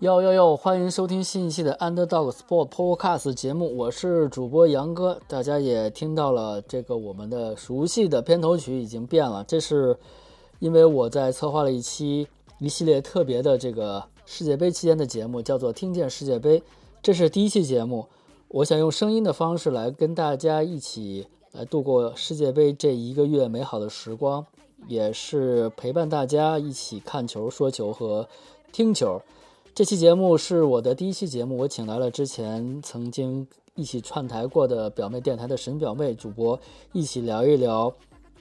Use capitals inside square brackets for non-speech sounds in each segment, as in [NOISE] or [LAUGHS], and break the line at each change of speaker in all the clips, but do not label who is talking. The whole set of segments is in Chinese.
哟哟哟！欢迎收听新一期的 Underdog Sport Podcast 节目，我是主播杨哥。大家也听到了，这个我们的熟悉的片头曲已经变了。这是因为我在策划了一期一系列特别的这个世界杯期间的节目，叫做《听见世界杯》。这是第一期节目，我想用声音的方式来跟大家一起来度过世界杯这一个月美好的时光，也是陪伴大家一起看球、说球和听球。这期节目是我的第一期节目，我请来了之前曾经一起串台过的表妹电台的神表妹主播，一起聊一聊，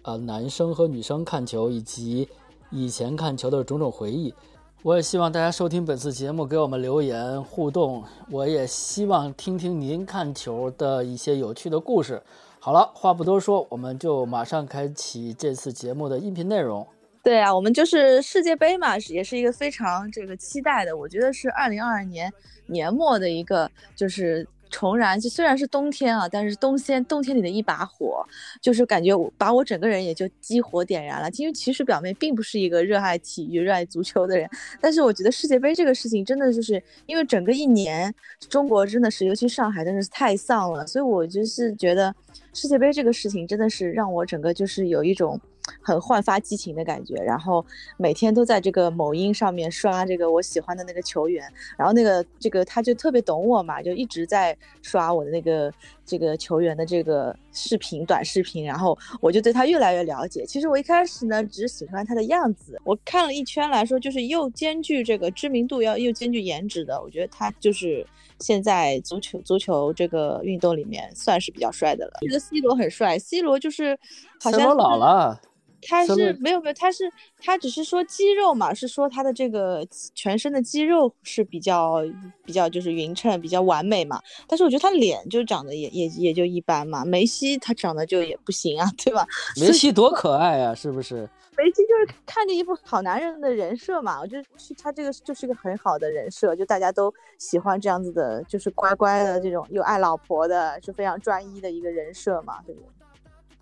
啊，男生和女生看球以及以前看球的种种回忆。我也希望大家收听本次节目，给我们留言互动。我也希望听听您看球的一些有趣的故事。好了，话不多说，我们就马上开启这次节目的音频内容。
对啊，我们就是世界杯嘛，也是一个非常这个期待的。我觉得是二零二二年年末的一个就是重燃，就虽然是冬天啊，但是冬天冬天里的一把火，就是感觉我把我整个人也就激活点燃了。因为其实表妹并不是一个热爱体育、热爱足球的人，但是我觉得世界杯这个事情真的就是因为整个一年中国真的是，尤其上海真的是太丧了，所以我就是觉得世界杯这个事情真的是让我整个就是有一种。很焕发激情的感觉，然后每天都在这个某音上面刷这个我喜欢的那个球员，然后那个这个他就特别懂我嘛，就一直在刷我的那个这个球员的这个视频短视频，然后我就对他越来越了解。其实我一开始呢只是喜欢他的样子，我看了一圈来说，就是又兼具这个知名度，要又兼具颜值的，我觉得他就是现在足球足球这个运动里面算是比较帅的了。觉得 C 罗很帅，C 罗就是好像
老了。
他是没有没有，他是他只是说肌肉嘛，是说他的这个全身的肌肉是比较比较就是匀称，比较完美嘛。但是我觉得他脸就长得也也也就一般嘛。梅西他长得就也不行啊，对吧？
梅西多可爱啊，是不是？
梅西就是看着一副好男人的人设嘛，我觉得他这个就是一个很好的人设，就大家都喜欢这样子的，就是乖乖的这种又爱老婆的，是非常专一的一个人设嘛，对不对？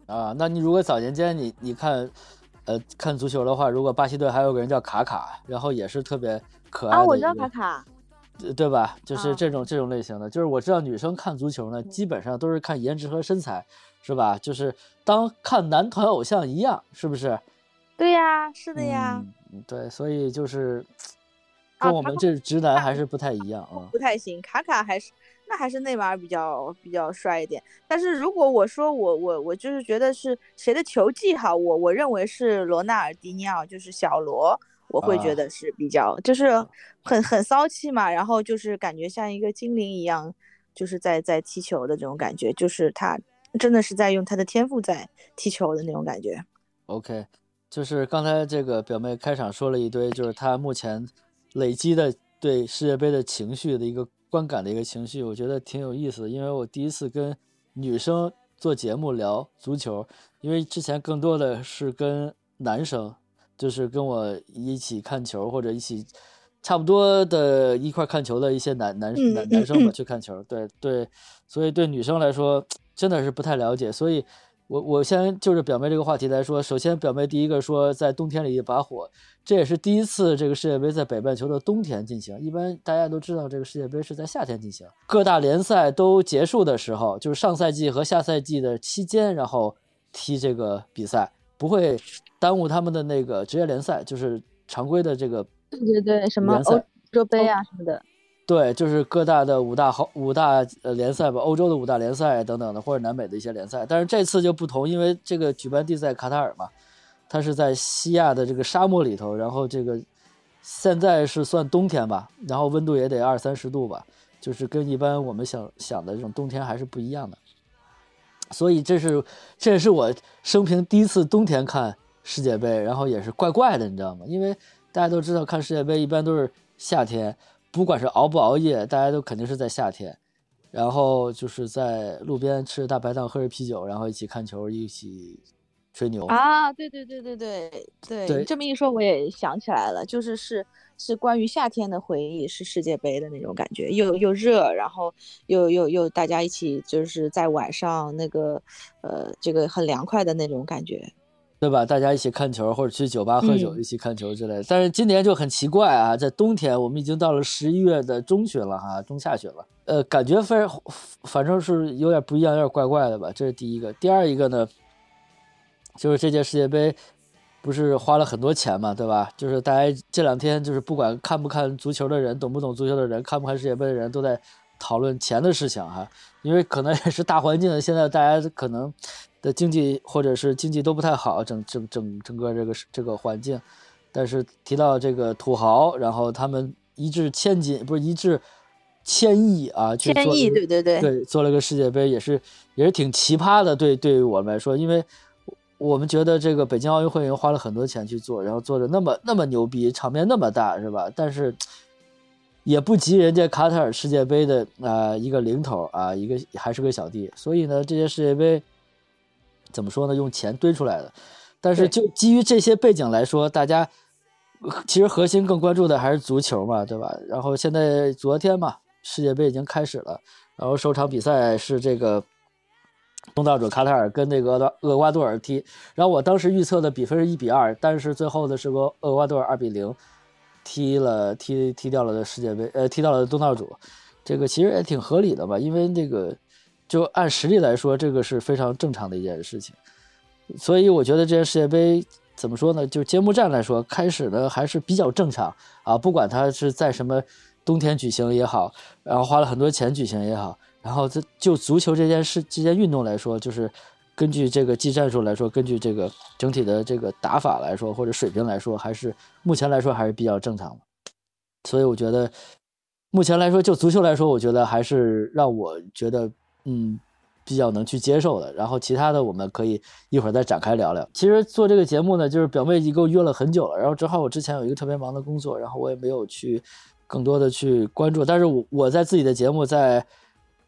啊，那你如果早年间你你看，呃，看足球的话，如果巴西队还有个人叫卡卡，然后也是特别可爱的，啊，
我知道卡卡，
对吧？就是这种这种类型的，就是我知道女生看足球呢，基本上都是看颜值和身材，是吧？就是当看男团偶像一样，是不是？
对呀，是的呀。
对，所以就是跟我们这直男还是不太一样啊，
不太行，卡卡还是。那还是内马尔比较比较帅一点，但是如果我说我我我就是觉得是谁的球技好，我我认为是罗纳尔迪尼奥，就是小罗，我会觉得是比较就是很很骚气嘛，然后就是感觉像一个精灵一样，就是在在踢球的这种感觉，就是他真的是在用他的天赋在踢球的那种感觉。
OK，就是刚才这个表妹开场说了一堆，就是他目前累积的对世界杯的情绪的一个。观感的一个情绪，我觉得挺有意思的。因为我第一次跟女生做节目聊足球，因为之前更多的是跟男生，就是跟我一起看球或者一起差不多的一块看球的一些男男男男生吧去看球。对对，所以对女生来说 [TSK] 真的是不太了解，所以。我我先就是表妹这个话题来说，首先表妹第一个说在冬天里一把火，这也是第一次这个世界杯在北半球的冬天进行。一般大家都知道这个世界杯是在夏天进行，各大联赛都结束的时候，就是上赛季和下赛季的期间，然后踢这个比赛，不会耽误他们的那个职业联赛，就是常规的这个
对对对，什么欧洲杯啊什么的。
对，就是各大的五大好五大呃联赛吧，欧洲的五大联赛等等的，或者南美的一些联赛。但是这次就不同，因为这个举办地在卡塔尔嘛，它是在西亚的这个沙漠里头，然后这个现在是算冬天吧，然后温度也得二三十度吧，就是跟一般我们想想的这种冬天还是不一样的。所以这是这是我生平第一次冬天看世界杯，然后也是怪怪的，你知道吗？因为大家都知道看世界杯一般都是夏天。不管是熬不熬夜，大家都肯定是在夏天，然后就是在路边吃着大排档，喝着啤酒，然后一起看球，一起吹牛。
啊，对对对对对对，
对。
你这么一说我也想起来了，就是是是关于夏天的回忆，是世界杯的那种感觉，又又热，然后又又又大家一起就是在晚上那个呃这个很凉快的那种感觉。
对吧？大家一起看球，或者去酒吧喝酒，
嗯
一起看球之类的。但是今年就很奇怪啊，在冬天，我们已经到了十一月的中旬了哈，中下旬了。呃，感觉非常，反正是有点不一样，有点怪怪的吧。这是第一个。第二一个呢，就是这届世界杯不是花了很多钱嘛，对吧？就是大家这两天就是不管看不看足球的人，懂不懂足球的人，看不看世界杯的人都在讨论钱的事情哈。因为可能也是大环境，现在大家可能的经济或者是经济都不太好，整整整整个这个这个环境。但是提到这个土豪，然后他们一掷千金，不是一掷千亿啊，去
千亿，
做
对对对，
对，做了个世界杯，也是也是挺奇葩的。对，对于我们来说，因为我们觉得这个北京奥运会已经花了很多钱去做，然后做的那么那么牛逼，场面那么大，是吧？但是也不及人家卡塔尔世界杯的啊、呃一个零头啊，一个还是个小弟。所以呢，这些世界杯怎么说呢？用钱堆出来的。但是就基于这些背景来说，大家呃其实核心更关注的还是足球嘛，对吧？然后现在昨天嘛，世界杯已经开始了，然后首场比赛是这个东道主卡塔尔跟那个厄厄瓜多尔踢，然后我当时预测的比分是一比二，但是最后的是个厄瓜多尔二比零踢了踢踢掉了世界杯，呃，踢到了东道主，这个其实也挺合理的吧，因为这个就按实力来说，这个是非常正常的一件事情，所以我觉得这届世界杯。怎么说呢？就揭幕战来说，开始的还是比较正常啊，不管它是在什么冬天举行也好，然后花了很多钱举行也好，然后这就足球这件事这件运动来说，就是根据这个技战术来说，根据这个整体的这个打法来说，或者水平来说，还是目前来说还是比较正常的。所以我觉得，目前来说，就足球来说，我觉得还是让我觉得嗯比较能去接受的。然后其他的我们可以一会儿再展开聊聊。其实做这个节目呢，就是表妹已经给我约了很久了，然后正好我之前有一个特别忙的工作，然后我也没有去更多的去关注。但是我我在自己的节目在。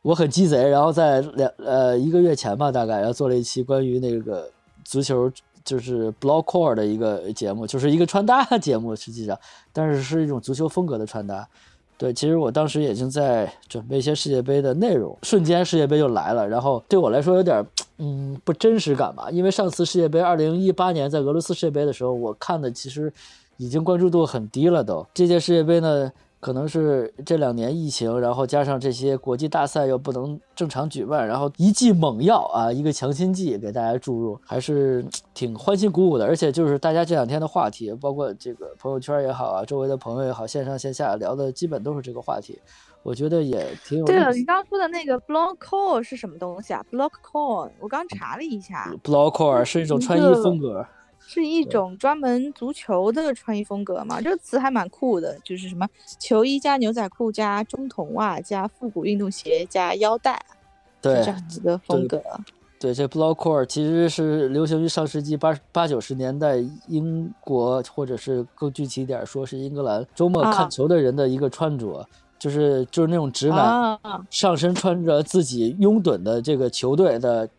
我很鸡贼，然后在两呃一个月前吧，大概然后做了一期关于那个足球，就是 block core 的一个节目，就是一个穿搭节目，实际上，但是是一种足球风格的穿搭。对，其实我当时已经在准备一些世界杯的内容，瞬间世界杯就来了，然后对我来说有点嗯不真实感吧，因为上次世界杯二零一八年在俄罗斯世界杯的时候，我看的其实已经关注度很低了都。这届世界杯呢？可能是这两年疫情，然后加上这些国际大赛又不能正常举办，然后一剂猛药啊，一个强心剂给大家注入，还是挺欢欣鼓舞的。而且就是大家这两天的话题，包括这个朋友圈也好啊，周围的朋友也好，线上线下聊的基本都是这个话题，我觉得也挺有
对了，你刚刚说的那个 block call 是什么东西啊？block call，我刚查了一下
，Blockcore 是一种穿衣风格，
是一种专门足球的穿衣风格嘛？这个词还蛮酷的，就是什么球衣加牛仔裤加中筒袜加复古运动鞋加腰带，
对
是这样子的风格。
对，这 Blockcore 其实是流行于上世纪八八九十年代英国，或者是更具体一点说是英格兰周末
啊
看球的人的一个穿着，就是就是那种直男。
啊，
上身穿着自己拥趸的这个球队的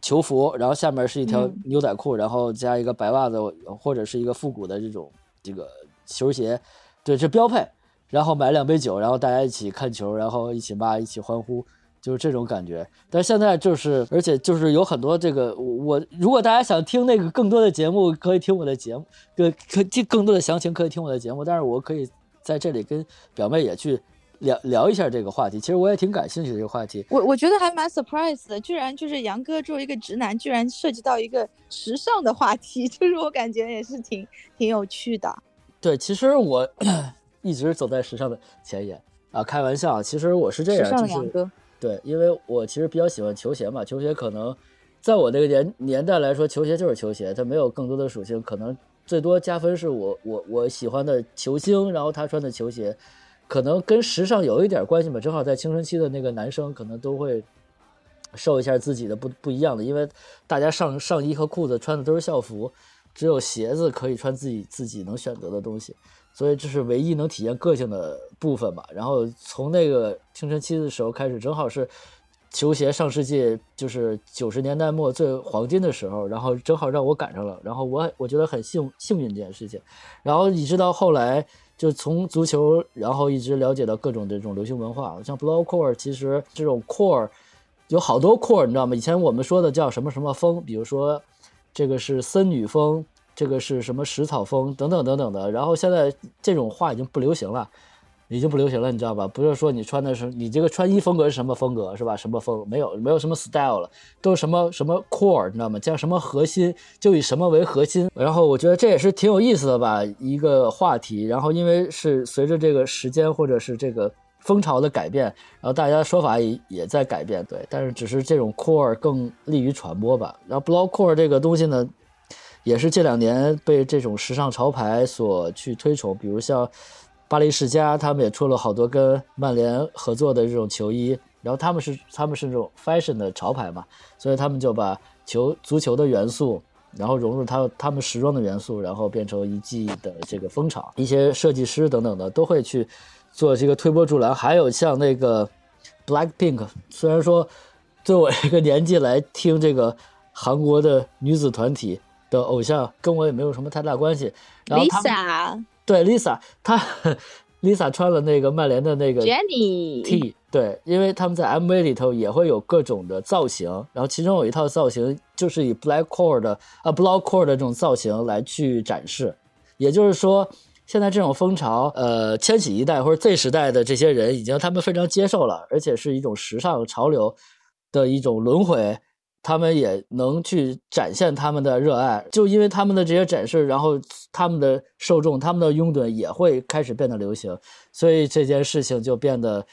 球服，然后下面是一条
嗯
牛仔裤，然后加一个白袜子或者是一个复古的这种这个球鞋，对，这标配。然后买两杯酒，然后大家一起看球，然后一起骂，一起欢呼，就是这种感觉。但是现在就是，而且就是有很多这个我我，如果大家想听那个更多的节目，可以听我的节目，对可听更多的详情可以听我的节目。但是我可以在这里跟表妹也去聊聊一下这个话题。其实我也挺感兴趣的这个话题。
我我觉得还蛮 surprise 的，居然就是杨哥作为一个直男，居然涉及到一个时尚的话题，[LAUGHS] 就是我感觉也是挺挺有趣的。
对，其实我 [CLEARS THROAT] 一直走在时尚的前沿啊，开玩笑，其实我是这样，就是
杨哥，
对，因为我其实比较喜欢球鞋嘛，球鞋可能在我那个年年代来说，球鞋就是球鞋，它没有更多的属性，可能最多加分是我我我喜欢的球星，然后他穿的球鞋，可能跟时尚有一点关系吧，正好在青春期的那个男生可能都会。受一下自己的不不一样的，因为大家上上衣和裤子穿的都是校服，只有鞋子可以穿自己自己能选择的东西，所以这是唯一能体现个性的部分吧。然后从那个青春期的时候开始，正好是球鞋上世纪就是九十年代末最黄金的时候，然后正好让我赶上了，然后我我觉得很幸幸运这件事情，然后一直到后来就从足球，然后一直了解到各种这种流行文化，像 block core，其实这种 core 有好多 core，你知道吗？以前我们说的叫什么什么风，比如说这个是森女风，这个是什么食草风等等等等的，然后现在这种话已经不流行了。已经不流行了，你知道吧？不是说你穿的是你这个穿衣风格是什么风格，是吧？什么风没有没有什么 style 了，都是什么什么 core，你知道吗？叫什么核心，就以什么为核心。然后我觉得这也是挺有意思的吧，一个话题。然后因为是随着这个时间或者是这个风潮的改变，然后大家说法也也在改变，对。但是只是这种 core 更利于传播吧。然后 block core 这个东西呢，也是这两年被这种时尚潮牌所去推崇，比如像。巴黎世家他们也出了好多跟曼联合作的这种球衣，然后他们是他们是这种 fashion 的潮牌嘛，所以他们就把球足球的元素，然后融入他他们时装的元素，然后变成一季的这个风潮。一些设计师等等的都会去做这个推波助澜。还有像那个 Black Pink，虽然说对我这个年纪来听这个韩国的女子团体的偶像，跟我也没有什么太大关系。
Lisa。
对，Lisa，她 Lisa 穿了那个曼联的那个
Jenny
T，对，因为他们在 MV 里头也会有各种的造型，然后其中有一套造型就是以 Black Core 的啊 Block Core 的这种造型来去展示，也就是说，现在这种风潮，呃，千禧一代或者 Z 时代的这些人已经他们非常接受了，而且是一种时尚潮流的一种轮回。他们也能去展现他们的热爱，就因为他们的这些展示，然后他们的受众、他们的拥趸也会开始变得流行，所以这件事情就变得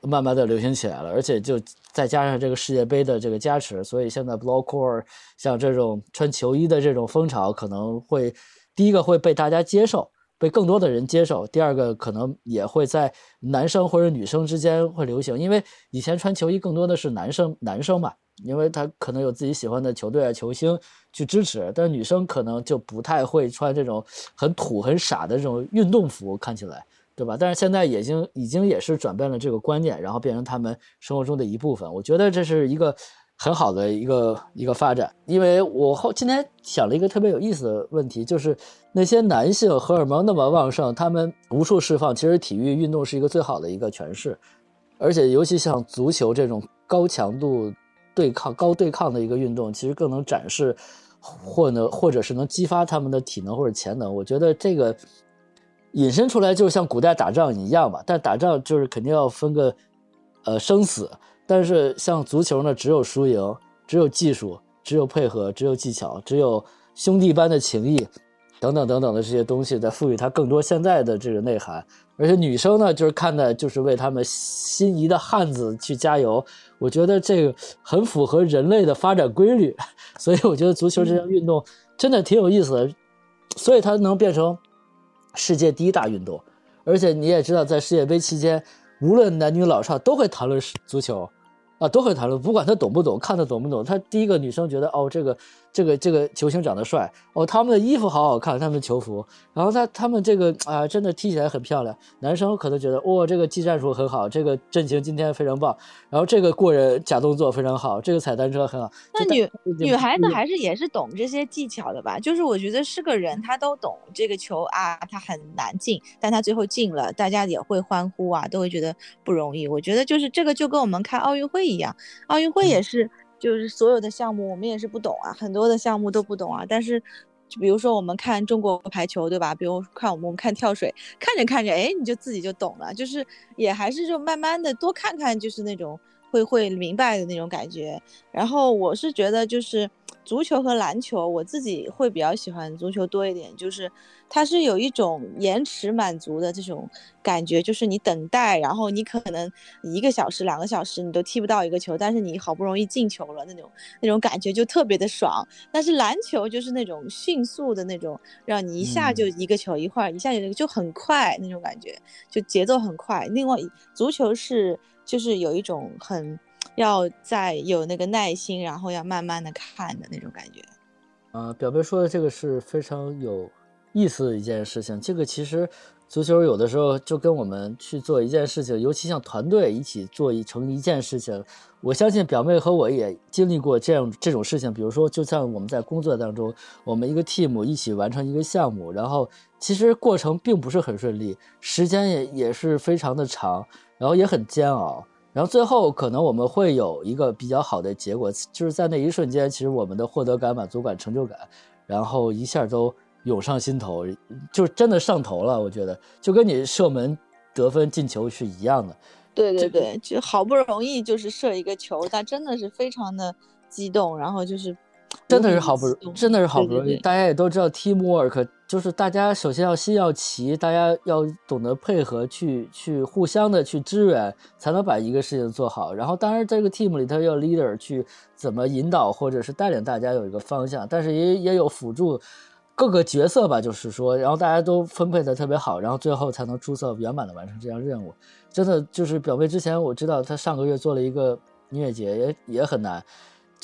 慢慢的流行起来了。而且就再加上这个世界杯的这个加持，所以现在 block core 像这种穿球衣的这种风潮，可能会第一个会被大家接受，被更多的人接受；第二个可能也会在男生或者女生之间会流行，因为以前穿球衣更多的是男生男生嘛。因为他可能有自己喜欢的球队啊、球星去支持，但是女生可能就不太会穿这种很土、很傻的这种运动服，看起来，对吧？但是现在已经已经也是转变了这个观念，然后变成他们生活中的一部分。我觉得这是一个很好的一个一个发展。因为我后今天想了一个特别有意思的问题，就是那些男性荷尔蒙那么旺盛，他们无处释放，其实体育运动是一个最好的一个诠释，而且尤其像足球这种高强度。对抗高对抗的一个运动，其实更能展示，或能或者是能激发他们的体能或者潜能。我觉得这个引申出来，就像古代打仗一样吧。但打仗就是肯定要分个呃生死，但是像足球呢，只有输赢，只有技术，只有配合，只有技巧，只有兄弟般的情谊，等等等等的这些东西，在赋予它更多现在的这个内涵。而且女生呢，就是看的，就是为他们心仪的汉子去加油。我觉得这个很符合人类的发展规律，所以我觉得足球这项运动真的挺有意思的。所以它能变成世界第一大运动，而且你也知道，在世界杯期间，无论男女老少都会谈论足球。啊，都会谈论，不管他懂不懂，看他懂不懂。他第一个女生觉得，哦，这个这个这个球星长得帅，哦，他们的衣服好好看，他们的球服，然后他他们这个啊，真的踢起来很漂亮。男生可能觉得，哇，这个技战术很好，这个阵型今天非常棒，然后这个过人假动作非常好，这个踩单车很好。
那女女孩子还是也是懂这些技巧的吧？就是我觉得是个人，他都懂这个球啊，他很难进，但他最后进了，大家也会欢呼啊，都会觉得不容易。我觉得就是这个就跟我们看奥运会。一样，奥运会也是，就是所有的项目我们也是不懂啊，很多的项目都不懂啊。但是，就比如说我们看中国排球，对吧？比如看我们看跳水，看着看着，哎，你就自己就懂了。就是也还是就慢慢的多看看，就是那种会会明白的那种感觉。然后我是觉得就是。足球和篮球，我自己会比较喜欢足球多一点，就是它是有一种延迟满足的这种感觉，就是你等待，然后你可能一个小时、两个小时你都踢不到一个球，但是你好不容易进球了，那种那种感觉就特别的爽。但是篮球就是那种迅速的那种，让你一下就一个球，一会儿一下就就很快那种感觉，就节奏很快。另外，足球是就是有一种很。要再有那个耐心，然后要慢慢的看的那种感觉。
呃，表妹说的这个是非常有意思的一件事情。这个其实足球有的时候就跟我们去做一件事情，尤其像团队一起做一成一件事情。我相信表妹和我也经历过这样这种事情，比如说，就像我们在工作当中，我们一个 team 一起完成一个项目，然后其实过程并不是很顺利，时间也也是非常的长，然后也很煎熬，然后最后可能我们会有一个比较好的结果，就是在那一瞬间，其实我们的获得感、满足感、成就感，然后一下都涌上心头，就真的上头了。我觉得就跟你射门得分进球是一样的。
对对对，就好不容易就是射一个球，但真的是非常的激动，然后就是
真的是好不容易，真的是好不容易。大家也都知道 teamwork，就是大家首先要心要齐，大家要懂得配合去去互相的去支援，才能把一个事情做好。然后当然这个 team 里头要 leader 去怎么引导或者是带领大家有一个方向，但是也也有辅助。各个角色吧，就是说，然后大家都分配的特别好，然后最后才能出色圆满的完成这项任务。真的就是表妹之前我知道她上个月做了一个音乐节，也也很难。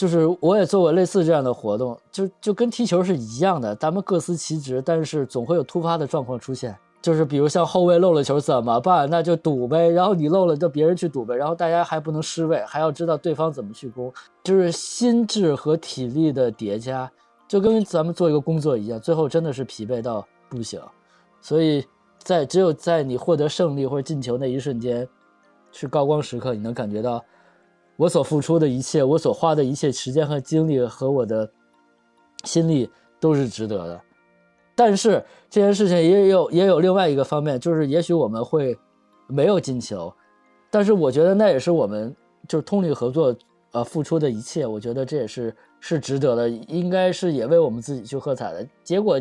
就是我也做过类似这样的活动，就就跟踢球是一样的，咱们各司其职，但是总会有突发的状况出现。就是比如像后卫漏了球怎么办？那就赌呗，然后你漏了，就别人去赌呗，然后大家还不能失位，还要知道对方怎么去攻，就是心智和体力的叠加。就跟咱们做一个工作一样，最后真的是疲惫到不行，所以在只有在你获得胜利或者进球那一瞬间，是高光时刻，你能感觉到我所付出的一切，我所花的一切时间和精力和我的心力都是值得的。但是这件事情也有也有另外一个方面，就是也许我们会没有进球，但是我觉得那也是我们就是通力合作呃付出的一切，我觉得这也是。是值得的，应该是也为我们自己去喝彩的。结果，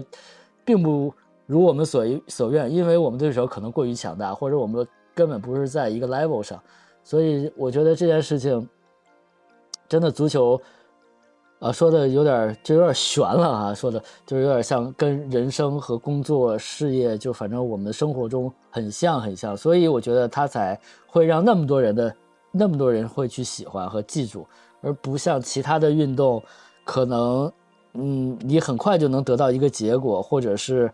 并不如我们所所愿，因为我们对手可能过于强大，或者我们根本不是在一个 level 上。所以，我觉得这件事情真的足球，啊，说的有点就有点悬了啊，说的就是有点像跟人生和工作、事业，就反正我们生活中很像很像。所以，我觉得他才会让那么多人的那么多人会去喜欢和记住。而不像其他的运动，可能，嗯，你很快就能得到一个结果，或者是，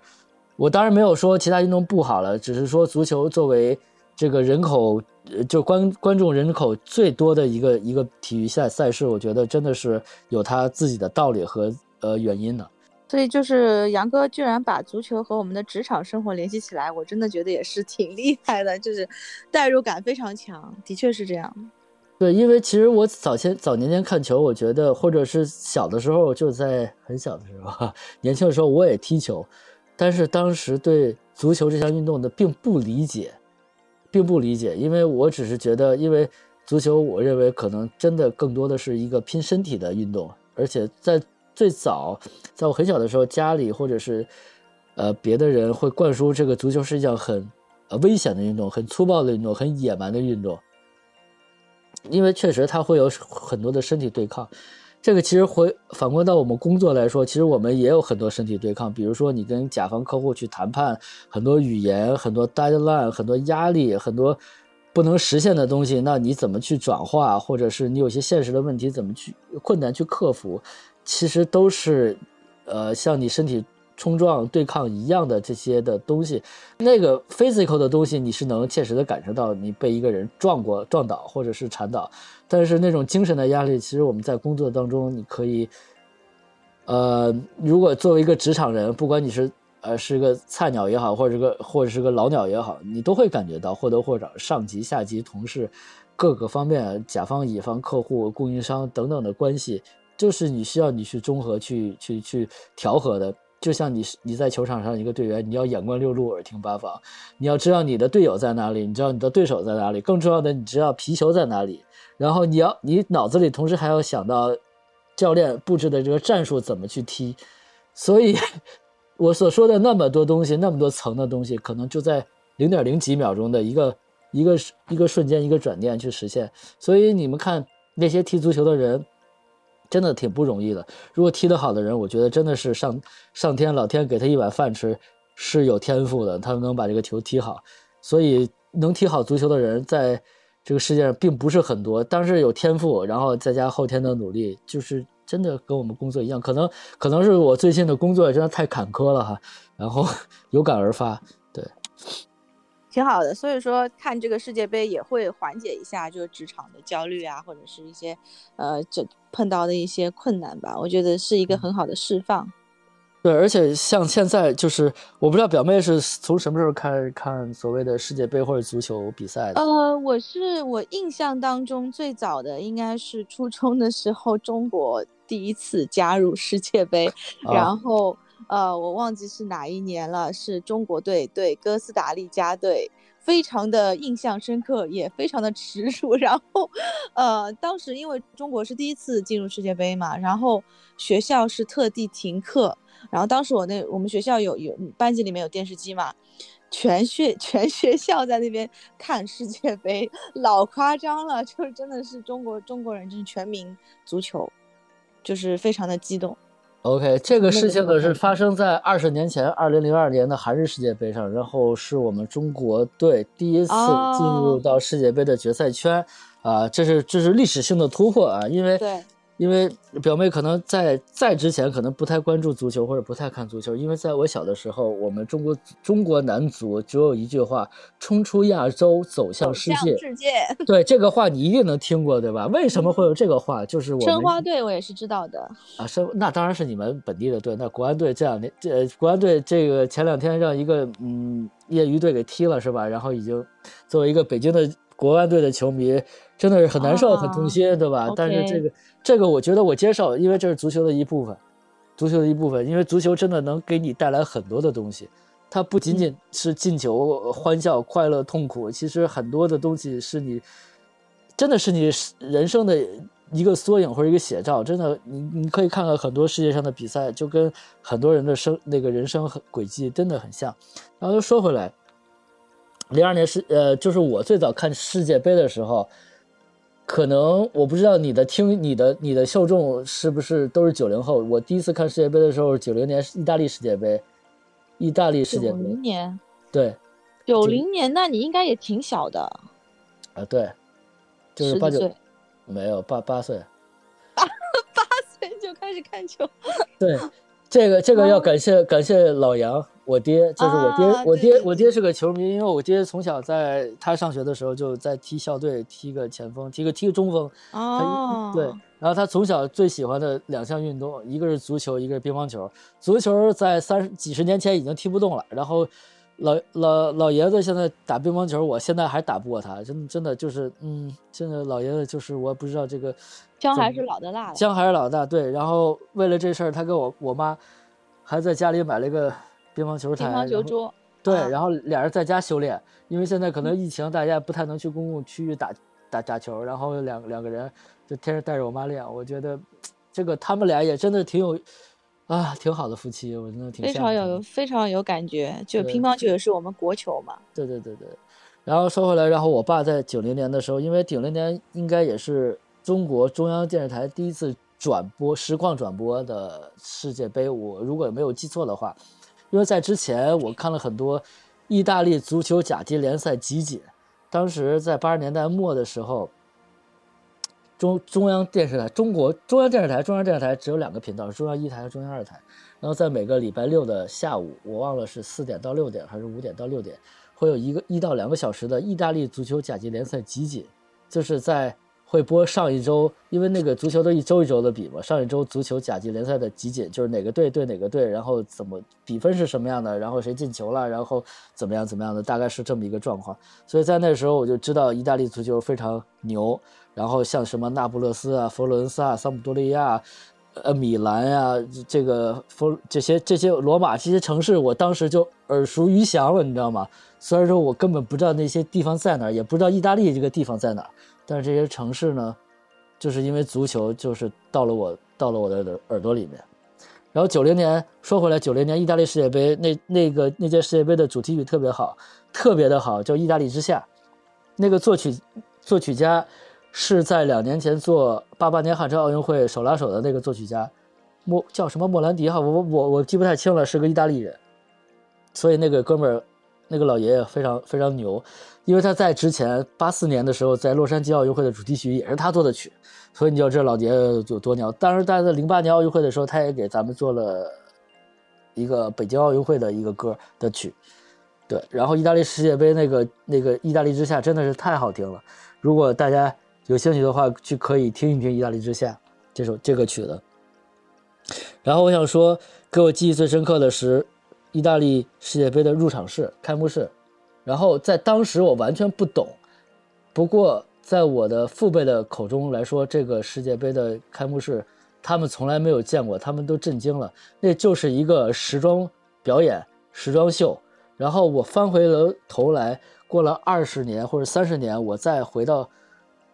我当然没有说其他运动不好了，只是说足球作为这个人口，就观观众人口最多的一个一个体育赛赛事，我觉得真的是有它自己的道理和呃原因的。
所以就是杨哥居然把足球和我们的职场生活联系起来，我真的觉得也是挺厉害的，就是代入感非常强，的确是这样。
对，因为其实我早先早年间看球，我觉得或者是小的时候，就在很小的时候，年轻的时候我也踢球，但是当时对足球这项运动的并不理解，并不理解，因为我只是觉得，因为足球，我认为可能真的更多的是一个拼身体的运动，而且在最早，在我很小的时候，家里或者是呃别的人会灌输这个足球是一项很危险的运动，很粗暴的运动，很野蛮的运动。因为确实它会有很多的身体对抗，这个其实回反观到我们工作来说，其实我们也有很多身体对抗。比如说你跟甲方客户去谈判，很多语言、很多 deadline、很多压力、很多不能实现的东西，那你怎么去转化，或者是你有些现实的问题怎么去困难去克服，其实都是，呃，像你身体。冲撞、对抗一样的这些的东西，那个 physical 的东西你是能切实的感受到，你被一个人撞过、撞倒或者是缠倒。但是那种精神的压力，其实我们在工作当中，你可以，呃，如果作为一个职场人，不管你是呃是个菜鸟也好，或者是个或者是个老鸟也好，你都会感觉到或多或少上级、下级、同事各个方面，甲方、乙方、客户、供应商等等的关系，就是你需要你去综合、去去去调和的。就像你你在球场上一个队员，你要眼观六路，耳听八方，你要知道你的队友在哪里，你知道你的对手在哪里，更重要的，你知道皮球在哪里。然后你要你脑子里同时还要想到教练布置的这个战术怎么去踢。所以，我所说的那么多东西，那么多层的东西，可能就在零点零几秒钟的一个一个一个瞬间，一个转念去实现。所以你们看那些踢足球的人。真的挺不容易的。如果踢得好的人，我觉得真的是上上天老天给他一碗饭吃，是有天赋的。他能把这个球踢好，所以能踢好足球的人，在这个世界上并不是很多。但是有天赋，然后再加后天的努力，就是真的跟我们工作一样。可能可能是我最近的工作真的太坎坷了哈，然后有感而发。对，
挺好的。所以说看这个世界杯也会缓解一下就是职场的焦虑啊，或者是一些呃这碰到的一些困难吧。我觉得是一个很好的释放。
对，而且像现在就是，我不知道表妹是从什么时候开始看所谓的世界杯或者足球比赛的？
呃，我是我印象当中最早的应该是初中的时候，中国第一次加入世界杯，
啊
然后呃，我忘记是哪一年了，是中国队对哥斯达黎加队。非常的印象深刻，也非常的耻辱。[LAUGHS] 然后，呃，当时因为中国是第一次进入世界杯嘛，然后学校是特地停课，然后当时我那我们学校有有班级里面有电视机嘛，全学全学校在那边看世界杯，老夸张了，就是真的是中国中国人就是全民足球，就是非常的激动。
OK，这个事情呢是发生在二十年前，二零零二年的韩日世界杯上，然后是我们中国队第一次进入
哦。
到世界杯的决赛圈，啊，这是这是历史性的突破啊，因为
对
因为表妹可能在在之前可能不太关注足球或者不太看足球，因为在我小的时候，我们中国中国男足只有一句话：冲出亚洲，走向世界。
世界，
对这个话你一定能听过，对吧？为什么会有这个话？就是我们
申花队我也是知道的。
啊，申那当然是你们本地的队。那国安队这两天，这国安队这个前两天让一个嗯业余队给踢了，是吧？然后已经作为一个北京的国安队的球迷，真的是很难受、很痛心，对吧？但是这个这个，我觉得我接受，因为这是足球的一部分，足球的一部分，因为足球真的能给你带来很多的东西。它不仅仅是进球、欢笑、快乐、痛苦，其实很多的东西是你真的是你人生的一个缩影或者一个写照。真的，你你可以看看很多世界上的比赛，就跟很多人的生那个人生轨迹真的很像。然后又说回来，零二年世呃，就是我最早看世界杯的时候，可能我不知道你的听你的你的受众是不是都是九零后。我第一次看世界杯的时候，九零年是意大利世界杯，意大利世界杯。
九
杯，
零年，
对。
九零年，那你应该也挺小的，
啊对，就是八九没有八八岁。
八 [LAUGHS] 八岁就开始看球。
对，这个这个要感谢、感谢老杨，我爹，就是我爹，
啊
我爹我爹是个球迷，因为我爹从小在他上学的时候就在踢校队，踢个前锋，踢个踢个中锋，他
哦，
对，然后他从小最喜欢的两项运动，一个是足球，一个是乒乓球。足球在三十几十年前已经踢不动了，然后老老老爷子现在打乒乓球，我现在还打不过他，真的真的就是，嗯，真的老爷子就是我不知道这个
姜还是老的辣。
姜还是老大，对。然后为了这事儿，他跟我我妈还在家里买了一个乒乓球台，
乒乓球桌，
对，
啊
然后俩人在家修炼，因为现在可能疫情，大家不太能去公共区域打打打球，然后两两个人就天天带着我妈练。我觉得这个他们俩也真的挺有啊，挺好的夫妻，我真的挺
非常有非常有感觉。就乒乓球也是我们国球嘛。
对对对对。然后说回来，然后我爸在九零年的时候，因为九零年应该也是中国中央电视台第一次转播实况转播的世界杯，我如果没有记错的话，因为在之前我看了很多意大利足球甲级联赛集锦，当时在八十年代末的时候，中中央电视台中国中央电视台中央电视台只有两个频道，中央一台和中央二台。然后在每个礼拜六的下午，我忘了是四点到六点还是五点到六点，会有一个一到两个小时的意大利足球甲级联赛集锦，就是在会播上一周，因为那个足球都一周一周的比嘛，上一周足球甲级联赛的集锦，就是哪个队对哪个队，然后怎么比分是什么样的，然后谁进球了，然后怎么样怎么样的，大概是这么一个状况。所以在那时候我就知道意大利足球非常牛，然后像什么那不勒斯啊、佛罗伦萨、桑普多利亚。呃，米兰呀、这个佛这些这些罗马这些城市，我当时就耳熟于详了，你知道吗？虽然说我根本不知道那些地方在哪，也不知道意大利这个地方在哪，但是这些城市呢，就是因为足球，就是到了我到了我的耳朵里面。然后九零年说回来，九零年意大利世界杯那那个那届世界杯的主题曲特别好，特别的好，叫《意大利之夏》。那个作曲作曲家是在两年前做八八年汉城奥运会手拉手的那个作曲家，莫叫什么莫兰迪哈，我我我我记不太清了，是个意大利人。所以那个哥们儿，那个老爷爷非常非常牛，因为他在之前八四年的时候，在洛杉矶奥运会的主题曲也是他做的曲，所以你就知道老爷爷有多牛。当然，在零八年奥运会的时候，他也给咱们做了一个北京奥运会的一个歌的曲。对，然后意大利世界杯那个那个意大利之夏真的是太好听了，如果大家有兴趣的话，去可以听一听意大利之夏这首这个曲子。然后我想说，给我记忆最深刻的是意大利世界杯的入场式、开幕式。然后在当时我完全不懂，不过在我的父辈的口中来说，这个世界杯的开幕式，他们从来没有见过，他们都震惊了。那就是一个时装表演、时装秀。然后我翻回了头来，过了二十年或者三十年，我再回到，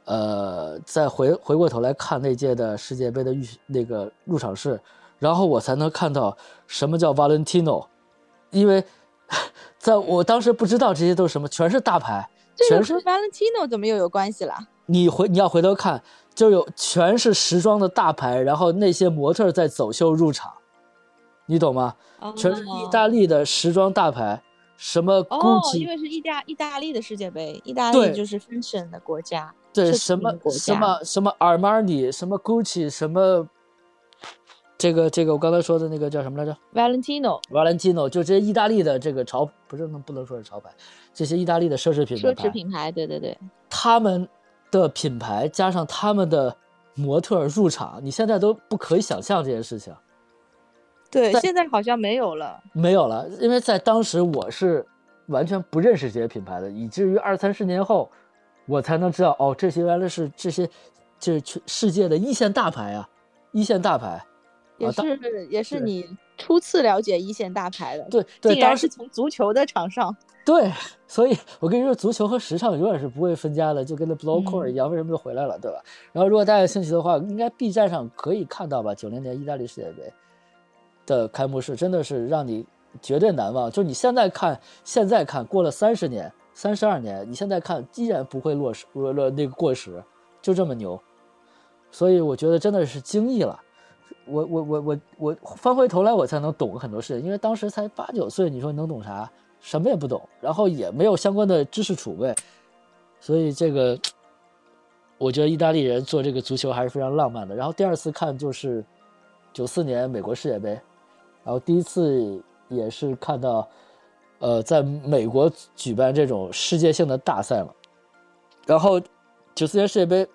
呃，再回回过头来看那届的世界杯的预那个入场式，然后我才能看到什么叫 Valentino，因为。在我当时不知道这些都是什么，全是大牌，全是
Valentino 怎么又有关系了？
你回你要回头看，就有全是时装的大牌，然后那些模特在走秀入场，你懂吗？全是意大利的时装大牌，什么 Gucci，
因为是意大意大利的世界杯，意大利就是 fashion 的国家，
对什么什么什么 Armani，什么 Gucci，什么。这个这个我刚才说的那个叫什么来着
？Valentino，Valentino
就这些意大利的这个潮，不是能不能说是潮牌，这些意大利的奢侈品
奢侈品牌，对对对，
他们的品牌加上他们的模特入场，你现在都不可以想象这件事情。
对，现在好像没有了，
没有了，因为在当时我是完全不认识这些品牌的，以至于二三十年后，我才能知道哦，这些原来是这些，这全世界的一线大牌啊，一线大牌。
也是也是你初次了解一线大牌的，
对对，
竟然是从足球的场上。
对，所以我跟你说，足球和时尚永远是不会分家的，就跟那 Blowcore 一样，为什么又回来了，对吧？然后如果大家有兴趣的话，应该 B 站上可以看到吧？九零年意大利世界杯的开幕式真的是让你绝对难忘。就你现在看，现在看过了三十年、三十二年，你现在看依然不会落时落落那个过时，就这么牛。所以我觉得真的是惊异了。我我我我我翻回头来，我才能懂很多事情，因为当时才八九岁，你说能懂啥？什么也不懂，然后也没有相关的知识储备，所以这个，我觉得意大利人做这个足球还是非常浪漫的。然后第二次看就是九四年美国世界杯，然后第一次也是看到，呃，在美国举办这种世界性的大赛嘛，然后九四年世界杯。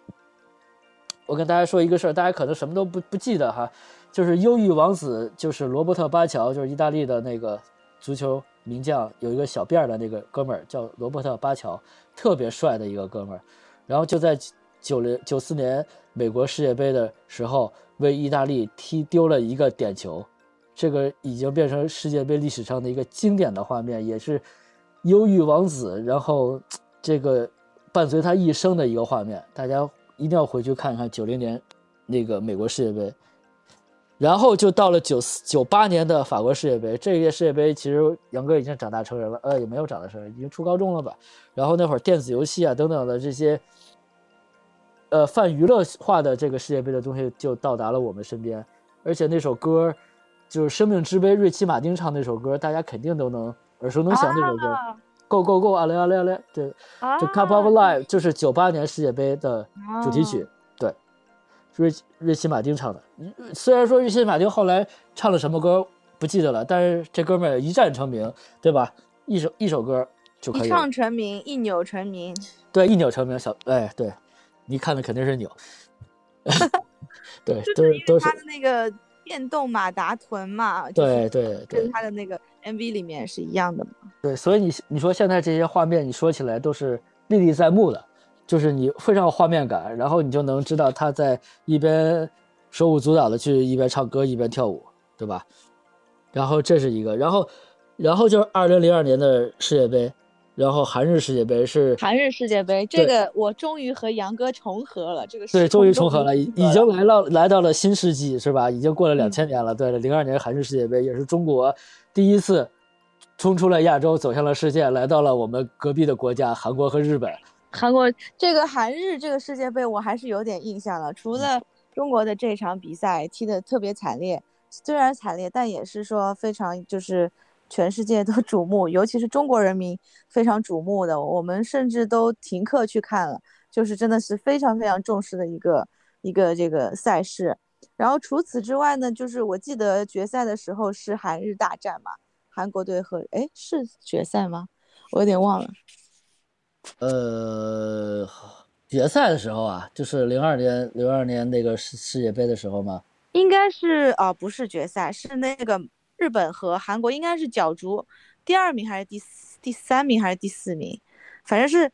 我跟大家说一个事儿，大家可能什么都不不记得哈，就是忧郁王子，就是罗伯特巴乔，就是意大利的那个足球名将，有一个小辫儿的那个哥们儿叫罗伯特巴乔，特别帅的一个哥们儿，然后就在九零九四年美国世界杯的时候，为意大利踢丢了一个点球，这个已经变成世界杯历史上的一个经典的画面，也是忧郁王子，然后这个伴随他一生的一个画面，大家。一定要回去看一看九零年那个美国世界杯，然后就到了九四九八年的法国世界杯。这届世界杯其实杨哥已经长大成人了，呃，也没有长大成人，已经初高中了吧。然后那会儿电子游戏啊等等的这些，呃，泛娱乐化的这个世界杯的东西就到达了我们身边。而且那首歌就是《生命之杯》，瑞奇马丁唱那首歌，大家肯定都能耳熟能详。那首歌。Go Go Go！阿嘞阿嘞阿嘞，对，这 Cup of Life 就是九八年世界杯的主题曲，对，瑞瑞奇马丁唱的。虽然说瑞奇马丁后来唱了什么歌不记得了，但是这哥们儿一战成名，对吧？一首一首歌就可以。
一唱成名，一扭成名。
对，一扭成名。小哎，对，你看的肯定是扭。[LAUGHS] 对，都是都是
他的那个电动马达臀嘛。
对对对，
跟他的那个 MV 里面是一样的嘛。
对，所以你你说现在这些画面，你说起来都是历历在目的，就是你非常有画面感，然后你就能知道他在一边手舞足蹈的去一边唱歌一边跳舞，对吧？然后这是一个，然后然后就是二零零二年的世界杯，然后韩日世界杯是
韩日世界杯，这个我终于和杨哥重合了，这个
对，终于重合了，已已经来到来到了新世纪，是吧？已经过了两千年了，对，零二年韩日世界杯也是中国第一次。冲出了亚洲，走向了世界，来到了我们隔壁的国家韩国和日本。
韩国这个韩日这个世界杯，我还是有点印象了。除了中国的这场比赛踢得特别惨烈，虽然惨烈，但也是说非常就是全世界都 [LAUGHS] 瞩目，尤其是中国人民非常瞩目的。我们甚至都停课去看了，就是真的是非常非常重视的一个一个这个赛事。然后除此之外呢，就是我记得决赛的时候是韩日大战嘛。韩国队和哎是决赛吗？我有点忘了。
呃，决赛的时候啊，就是零二年零二年那个世世界杯的时候吗？
应该是哦，不是决赛，是那个日本和韩国，应该是角逐第二名还是第四第三名还是第四名？反正是，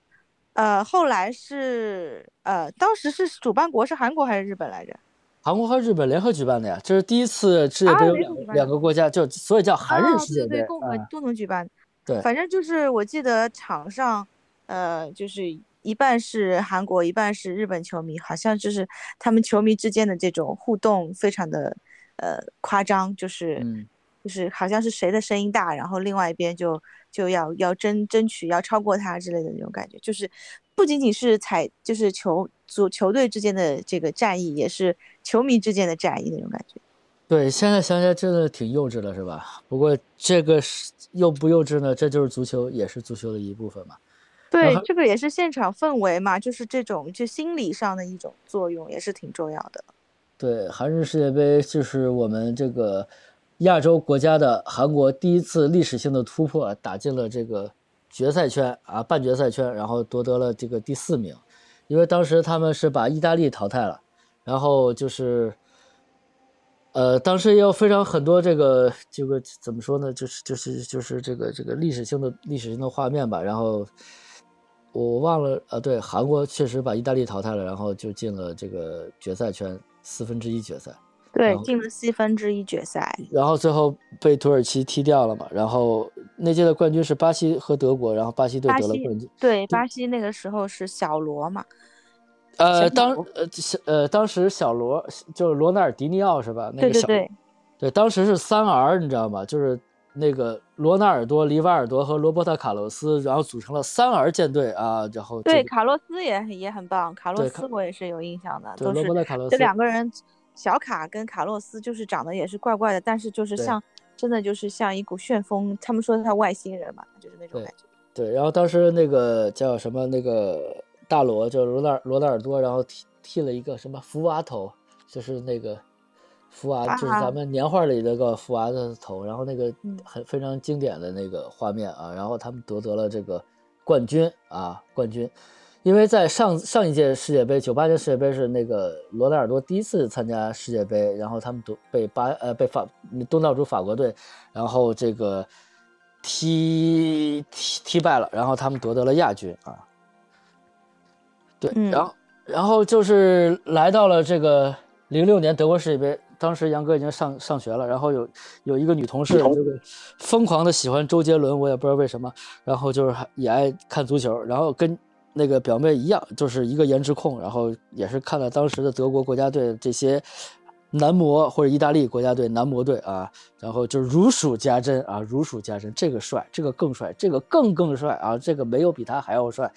呃，后来是呃，当时是主办国是韩国还是日本来着？
韩国和日本联合举办的呀，这是第一次世界杯有两、两个国家，就所以叫韩日世界杯，
对对，共呃共同举办。
对，
反正就是我记得场上，呃，就是一半是韩国，一半是日本球迷，好像就是他们球迷之间的这种互动非常的呃夸张，就是、
嗯
就是好像是谁的声音大，然后另外一边就就要要争争取要超过他之类的那种感觉，就是不仅仅是采就是球足球队之间的这个战役，也是球迷之间的战役那种感觉。
对，现在想起来真的挺幼稚的，是吧？不过这个是幼不幼稚呢？这就是足球，也是足球的一部分嘛。
对这个也是现场氛围嘛，就是这种就心理上的一种作用，也是挺重要的。
对，韩日世界杯就是我们这个亚洲国家的韩国第一次历史性的突破，打进了这个决赛圈啊，半决赛圈，然后夺得了这个第四名。因为当时他们是把意大利淘汰了，然后就是，呃，当时也有非常很多这个这个怎么说呢，就是就是就是这个这个历史性的历史性的画面吧。然后我忘了，呃，对，韩国确实把意大利淘汰了，然后就进了这个决赛圈四分之一决赛。
对进了四分之一决赛。
然后最后被土耳其踢掉了嘛，然后那届的冠军是巴西和德国，然后巴西队得了冠军。
对，巴西那个时候是小罗嘛，
呃，当呃小呃当时小罗就是罗纳尔迪尼奥是吧？那个小
对对对，
对当时是三 R，你知道吗？就是那个罗纳尔多、里瓦尔多和罗伯特卡洛斯，然后组成了三 R 舰队啊，然后这
对，卡洛斯也也很棒，卡洛斯我也是有印象的，
对罗
都是这
伯特卡洛斯
两个人，小卡跟卡洛斯就是长得也是怪怪的，但是就是像真的就是像一股旋风，他们说他外星人嘛，就是那种感觉。
对，然后当时那个叫什么那个大罗，叫罗纳尔罗纳尔多，然后剃剃了一个什么福娃头，就是那个福娃，就是
啊。
咱们年画里那个福娃的头，然后那个
嗯。
很非常经典的那个画面啊，然后他们夺得了这个冠军啊冠军，因为在上上一届世界杯，九八年世界杯是那个罗纳尔多第一次参加世界杯，然后他们夺被巴呃被法东道主法国队，然后这个踢踢踢败了，然后他们夺得了亚军啊。对，
嗯
然后然后就是来到了这个零六年德国世界杯，当时杨哥已经上上学了，然后有有一个女同事，这个疯狂的喜欢周杰伦，我也不知道为什么，然后就是也爱看足球，然后跟那个表妹一样，就是一个颜值控，然后也是看了当时的德国国家队这些男模或者意大利国家队男模队啊，然后就如数家珍啊，如数家珍，这个帅，这个更帅，这个更更帅啊，这个没有比他还要帅，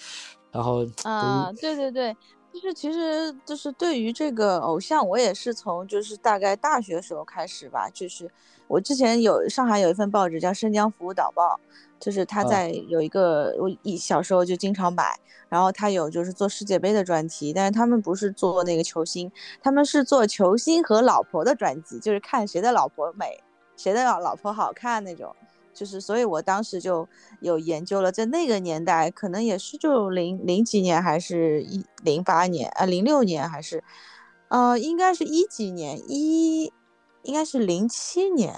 然后
啊，对对对，就是其实就是对于这个偶像，我也是从就是大概大学时候开始吧，就是我之前有上海有一份报纸叫《生姜服务导报》，就是他
啊
在有一个我一小时候就经常买，然后他有就是做世界杯的专题，但是他们不是做那个球星，他们是做球星和老婆的专辑，就是看谁的老婆美，谁的老老婆好看那种。就是，所以我当时就有研究了，在那个年代，可能也是就零零几年，还是一零八年啊，零六年还是，呃，应该是一几年，一应该是零七年，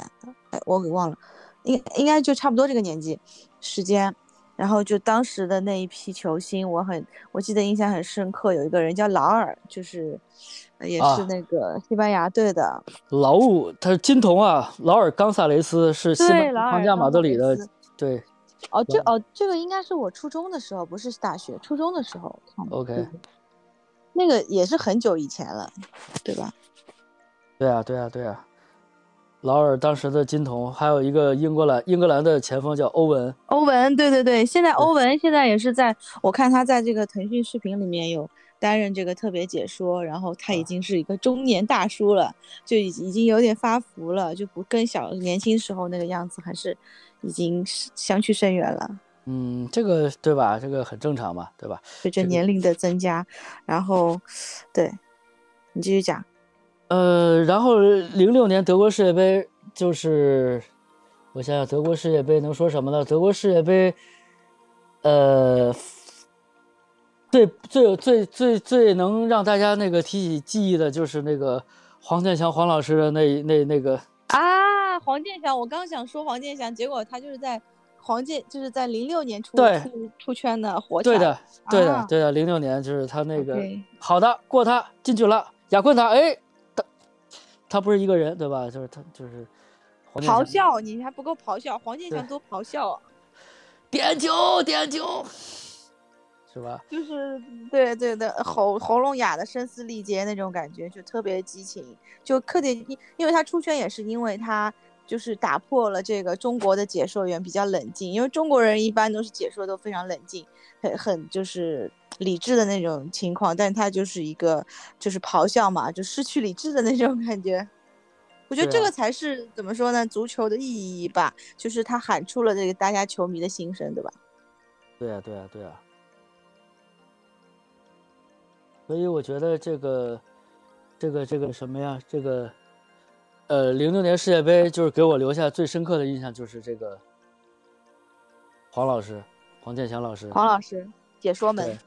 哎，我给忘了，应应该就差不多这个年纪时间。然后就当时的那一批球星，我很我记得印象很深刻，有一个人叫劳尔，就是呃也
啊
是那个西班牙队的，
劳务他是金童啊，劳尔冈萨雷斯是西班皇家马德里的对
哦，这哦，这个应该是我初中的时候，不是大学，初中的时候。
OK
那个也是很久以前了，对吧？
对啊对啊对啊，劳尔当时的金童，还有一个英格兰英格兰的前锋叫欧文，
欧文，对对对，现在欧文现在也是在，我看他在这个腾讯视频里面有担任这个特别解说，然后他已经是一个中年大叔了，就已已经有点发福了，就不跟小年轻时候那个样子，还是已经是相去甚远了。
嗯，这个对吧？这个很正常嘛，对吧？
随着年龄的增加，然后，对，你继续讲。
呃，然后零六年德国世界杯就是我想想，德国世界杯能说什么呢？德国世界杯，呃，最最最最最能让大家那个提起记忆的就是那个黄健翔黄老师的那那那个
啊，黄健翔，我刚想说黄健翔，结果他就是在黄健就是在零六年出
对
出出圈的火起来
对的，对的，
啊
对的，零六年就是他那个好的过他进去了，亚坤他哎，他他不是一个人对吧？就是他就是黄
咆哮，你还不够咆哮，黄健翔多咆哮啊！
点球点球，是吧？
就是对对对，喉喉咙哑的声嘶力竭那种感觉，就特别激情。就特点，因因为他出圈也是因为他就是打破了这个中国的解说员比较冷静，因为中国人一般都是解说都非常冷静，很很就是理智的那种情况，但他就是一个就是咆哮嘛，就失去理智的那种感觉。我觉得这个才是怎么说呢？足球的意义吧，就是他喊出了这个大家球迷的心声，对吧？
对啊、对啊、对啊、所以我觉得这个，这个，这个什么呀？这个，呃，零六年世界杯就是给我留下最深刻的印象就是这个黄老师，黄健翔老师，
黄老师解说
门，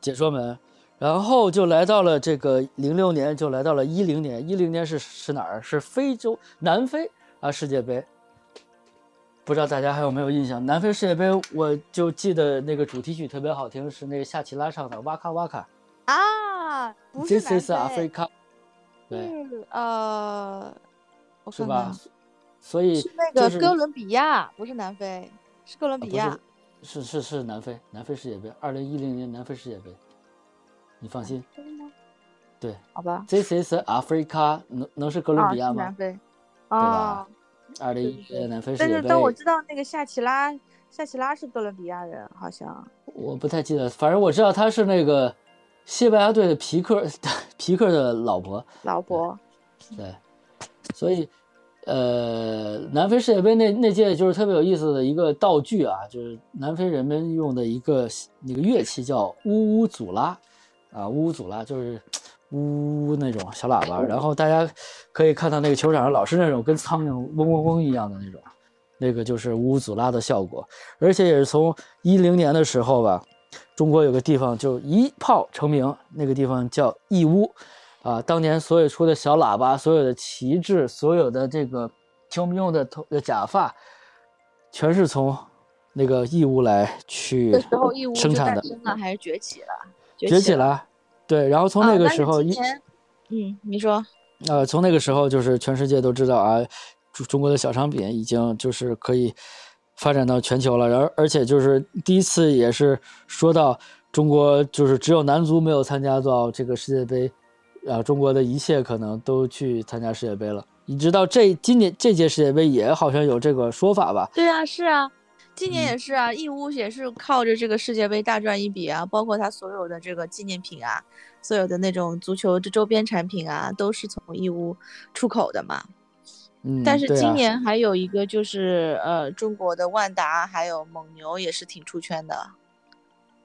解说门，然后就来到了这个零六年，就来到了一零年，一零年是是哪儿？是非洲南非啊世界杯。不知道大家还有没有印象？南非世界杯，我就记得那个主题曲特别好听，是那个夏奇拉唱的《哇卡哇卡
啊，不是
This is Africa》，对，
是呃，我看
是吧？所以
是那个哥伦比亚，不是南非，是哥伦比亚
啊。是是是是南非，南非世界杯，二零一零年南非世界杯，你放心。对
好吧。
，This is Africa，能能是哥伦
啊，
比亚吗
啊南？非。
对吧
啊，
二零一年南非世
但
界杯，
是但我知道那个夏奇拉，夏奇拉是哥伦比亚人，好像。
我不太记得，反正我知道他是那个西班牙队的皮克 [LAUGHS] 皮克的老婆，
老婆。
对，所以呃，南非世界杯那那届就是特别有意思的一个道具啊，就是南非人们用的一个那个乐器叫乌乌祖拉啊，乌乌祖拉就是呜呜那种小喇叭，然后大家可以看到那个球场上老是那种跟苍蝇嗡嗡嗡一样的那种，那个就是乌乌祖拉的效果，而且也是从一零年的时候吧，中国有个地方就一炮成名，那个地方叫义乌。啊，当年所有出的小喇叭、所有的旗帜、所有的这个球迷用的头的假发，全是从那个义乌来去
这时候义乌
生产的，
生了还是崛起了？
崛起
了。
了。对，然后从那个时候一、
今年嗯，你说。
呃，从那个时候就是全世界都知道啊，中中国的小商品已经就是可以发展到全球了，然后而且就是第一次也是说到中国就是只有男足没有参加到这个世界杯，啊，中国的一切可能都去参加世界杯了。你知道这今年这届世界杯也好像有这个说法吧？
对啊，是啊，今年
嗯
也是啊，义乌也是靠着这个世界杯大赚一笔啊，包括它所有的这个纪念品啊，所有的那种足球这周边产品啊，都是从义乌出口的嘛。
嗯，
但是今年还有一个就是呃，中国的万达还有蒙牛也是挺出圈的。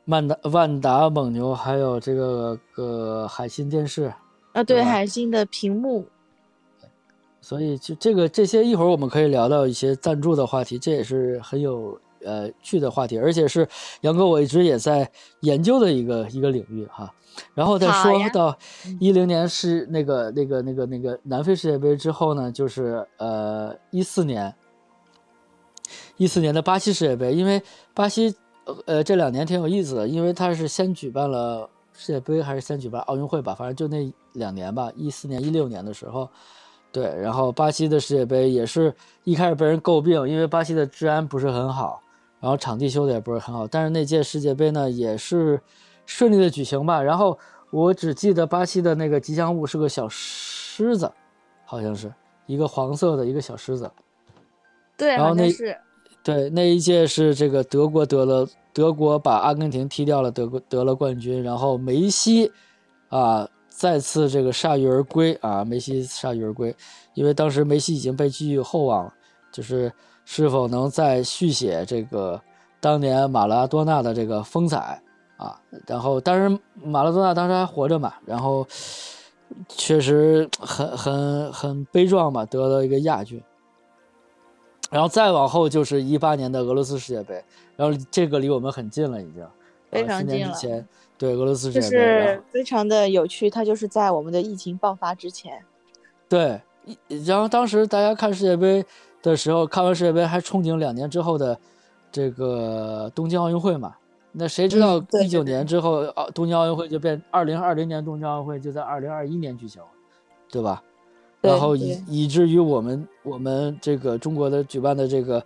万达、万达、蒙牛还有这个个海信电视，
啊，对，海信的屏幕，
所以就这个这些一会儿我们可以聊到一些赞助的话题，这也是很有呃趣的话题，而且是杨哥我一直也在研究的一个一个领域哈。然后再说到一零年是那个那个那个那个南非世界杯之后呢，就是呃一四年，一四年的巴西世界杯，因为巴西呃这两年挺有意思的，因为它是先举办了世界杯还是先举办奥运会吧，反正就那两年吧，一四年一六年的时候。对，然后巴西的世界杯也是一开始被人诟病，因为巴西的治安不是很好，然后场地修的也不是很好。但是那届世界杯呢，也是顺利的举行吧。然后我只记得巴西的那个吉祥物是个小狮子，好像是一个黄色的一个小狮子。
对，
然后那
是。
对，那一届是这个德国得了，德国把阿根廷踢掉了，德国得了冠军，然后梅西啊再次这个铩羽而归啊，梅西铩羽而归，因为当时梅西已经被寄予厚望，就是是否能再续写这个当年马拉多纳的这个风采啊，然后当然马拉多纳当时还活着嘛，然后确实很很很悲壮嘛，得了一个亚军。然后再往后就是一八年的俄罗斯世界杯，然后这个离我们很近了，已经
非常近了
之前，对俄罗斯世
就是非常的有趣，它就是在我们的疫情爆发之前。
对，然后当时大家看世界杯的时候，看完世界杯还憧憬两年之后的这个东京奥运会嘛。那谁知道一九年之后，奥东京奥运会就变二零二零年东京奥运会就在二零二一年举行，对吧？
对
然后以以至于我们我们这个中国的举办的这个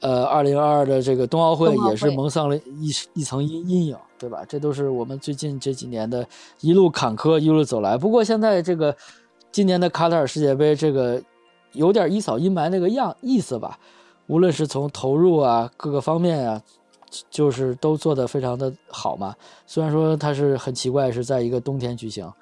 呃二零二二的这个冬奥会也是蒙上了一一层阴阴影，对吧？这都是我们最近这几年的一路坎坷一路走来。不过现在这个今年的卡塔尔世界杯，这个有点一扫阴霾那个样意思吧？无论是从投入啊各个方面啊，就是都做得非常的好嘛。虽然说它是很奇怪，是在一个冬天举行，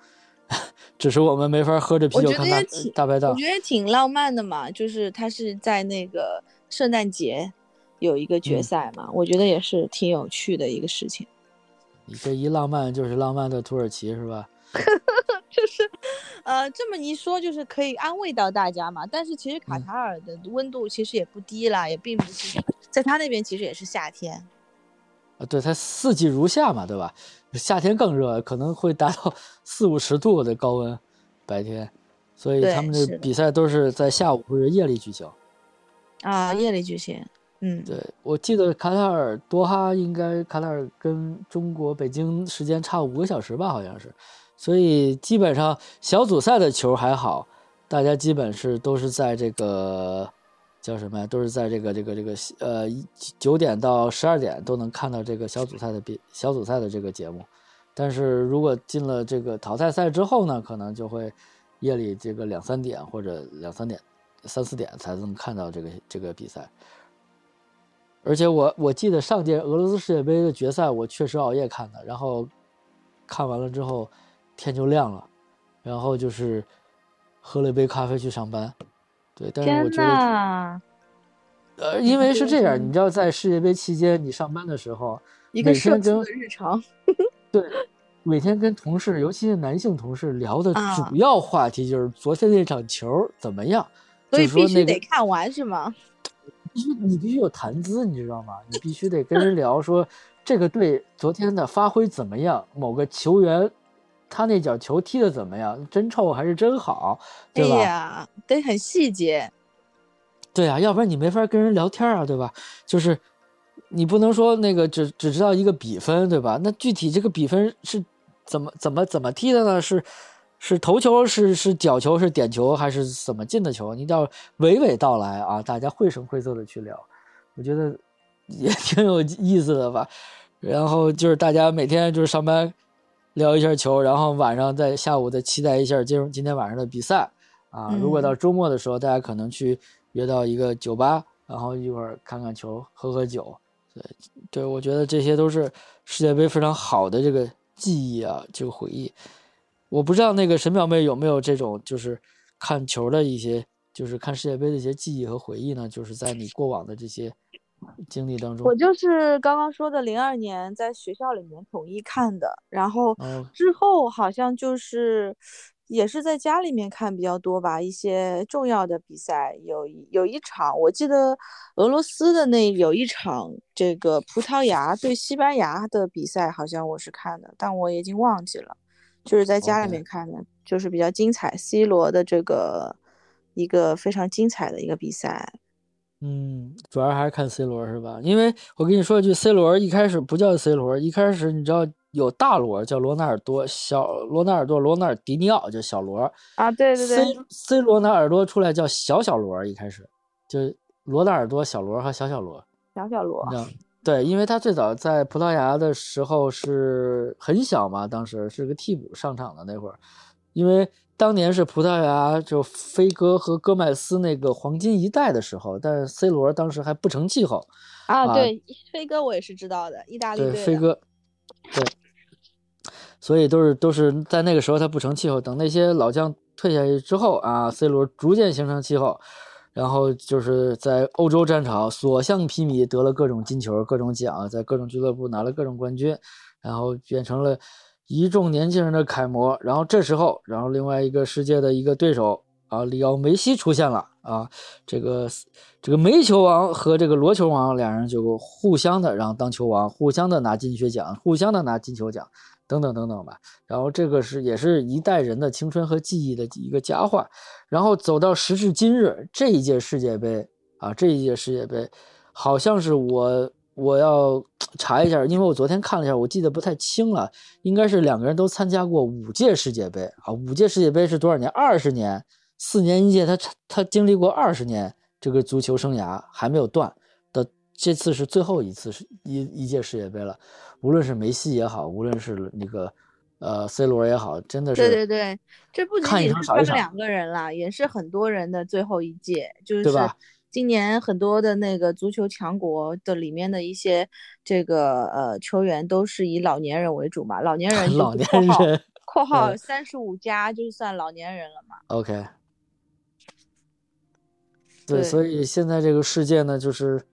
[LAUGHS] 只是我们没法喝着啤酒看大大排档
我。觉得挺浪漫的嘛，就是它是在那个圣诞节有一个决
嗯
赛嘛，我觉得也是挺有趣的一个事情。
你这一浪漫就是浪漫的土耳其是吧？[LAUGHS]
就是，呃，这么一说，就是可以安慰到大家嘛。但是其实卡
嗯
塔尔的温度其实也不低啦，也并不是在他那边其实也是夏天。
啊，对，它四季如夏嘛，对吧？夏天更热，可能会达到 [LAUGHS] 四五十度的高温，白天，所以他们
的
比赛都是在下午或者夜里举行。
啊，夜里举行。嗯，
对，我记得卡塔尔多哈应该卡塔尔跟中国北京时间差五个小时吧，好像是，所以基本上小组赛的球还好，大家基本是都是在这个叫什么呀？都是在这个这个这个呃一九点到十二点都能看到这个小组赛的比小组赛的这个节目，但是如果进了这个淘汰赛之后呢，可能就会夜里这个两三点或者两三点、三四点才能看到这个这个比赛。而且我我记得上届俄罗斯世界杯的决赛，我确实熬夜看的，然后看完了之后天就亮了，然后就是喝了一杯咖啡去上班。对，但是我觉得，呃，因为是这样，
嗯 [LAUGHS]
你知道，在世界杯期间你上班的时候，
一个社畜的日常。
对，每天跟同事，尤其是男性同事聊的
啊
主要话题就是昨天那场球怎么样，
所以必须得看完是吗？
必须你必须有谈资，你知道吗？你必须得跟人聊说这个队昨天的发挥怎么样，某个球员他那脚球踢的怎么样，真臭还是真好，
哎
对吧？
呀，得很细节。[LAUGHS]
对啊，要不然你没法跟人聊天啊，对吧？就是你不能说那个只只知道一个比分，对吧？那具体这个比分是怎么怎么怎么踢的呢？是是头球是是角球是点球还是怎么进的球？你要娓娓道来啊，大家绘声绘色的去聊，我觉得也 [LAUGHS] 挺有意思的吧。然后就是大家每天就是上班聊一下球，然后晚上在下午再期待一下今今天晚上的比赛啊。如果到周末的时候，大家可能去约到一个酒吧，然后一会儿看看球，喝喝酒。对，对我觉得这些都是世界杯非常好的这个记忆啊，这个回忆。我不知道那个沈表妹有没有这种就是看球的一些，就是看世界杯的一些记忆和回忆呢？就是在你过往的这些经历当中
我。就是刚刚说的，零二年在学校里面统一看的，然后
哦
之后好像就是也是在家里面看比较多吧。一些重要的比赛有一有一场，我记得俄罗斯的那有一场这个葡萄牙对西班牙的比赛，好像我是看的，但我已经忘记了，就是在家里面看的，就是比较精彩，C 罗的这个一个非常精彩的一个比赛。
嗯，主要还是看 C 罗是吧？因为我跟你说一句，C 罗一开始不叫 C 罗，一开始你知道有大罗叫罗纳尔多，小罗纳尔多罗纳尔迪尼奥叫小罗
啊，对对对
，，C C 罗纳尔多出来叫小小罗，一开始就罗纳尔多、小罗和小小罗，
小小罗？
对，因为他最早在葡萄牙的时候是很小嘛，当时是个替补上场的那会儿，因为当年是葡萄牙就飞哥和戈麦斯那个黄金一代的时候，但是 C 罗当时还不成气候，
啊，
啊
对，飞哥我也是知道的，意大利
对，飞哥，对，所以都是都是在那个时候他不成气候，等那些老将退下去之后啊，C 罗逐渐形成气候，然后就是在欧洲战场所向披靡，得了各种金球、各种奖，在各种俱乐部拿了各种冠军，然后变成了一众年轻人的楷模。然后这时候，然后另外一个世界的一个对手啊，里奥梅西出现了啊，这个这个煤球王和这个罗球王两人就互相的然后当球王，互相的拿金靴奖，互相的拿金球奖，等等等等吧。然后这个是也是一代人的青春和记忆的一个佳话。然后走到时至今日，这一届世界杯啊，这一届世界杯好像是我。我要 [TSK] 查一下，因为我昨天看了一下，我记得不太清了，应该是两个人都参加过五届世界杯啊。五届世界杯是多少年？二十年，四年一届，他他经历过二十年这个足球生涯还没有断，这次是最后一次是一一届世界杯了。无论是梅西也好，无论是那个呃 C 罗也好，真的是
对对对，这不仅仅是他们两个人了，也是很多人的最后一届，就是
对吧？
今年很多的那个足球强国的里面的一些这个呃球员都是以老年人为主嘛，老年人 [LAUGHS]
老年人（
括号三十五加）就算老年人了嘛。
OK，对，所以现在这个世界呢，就是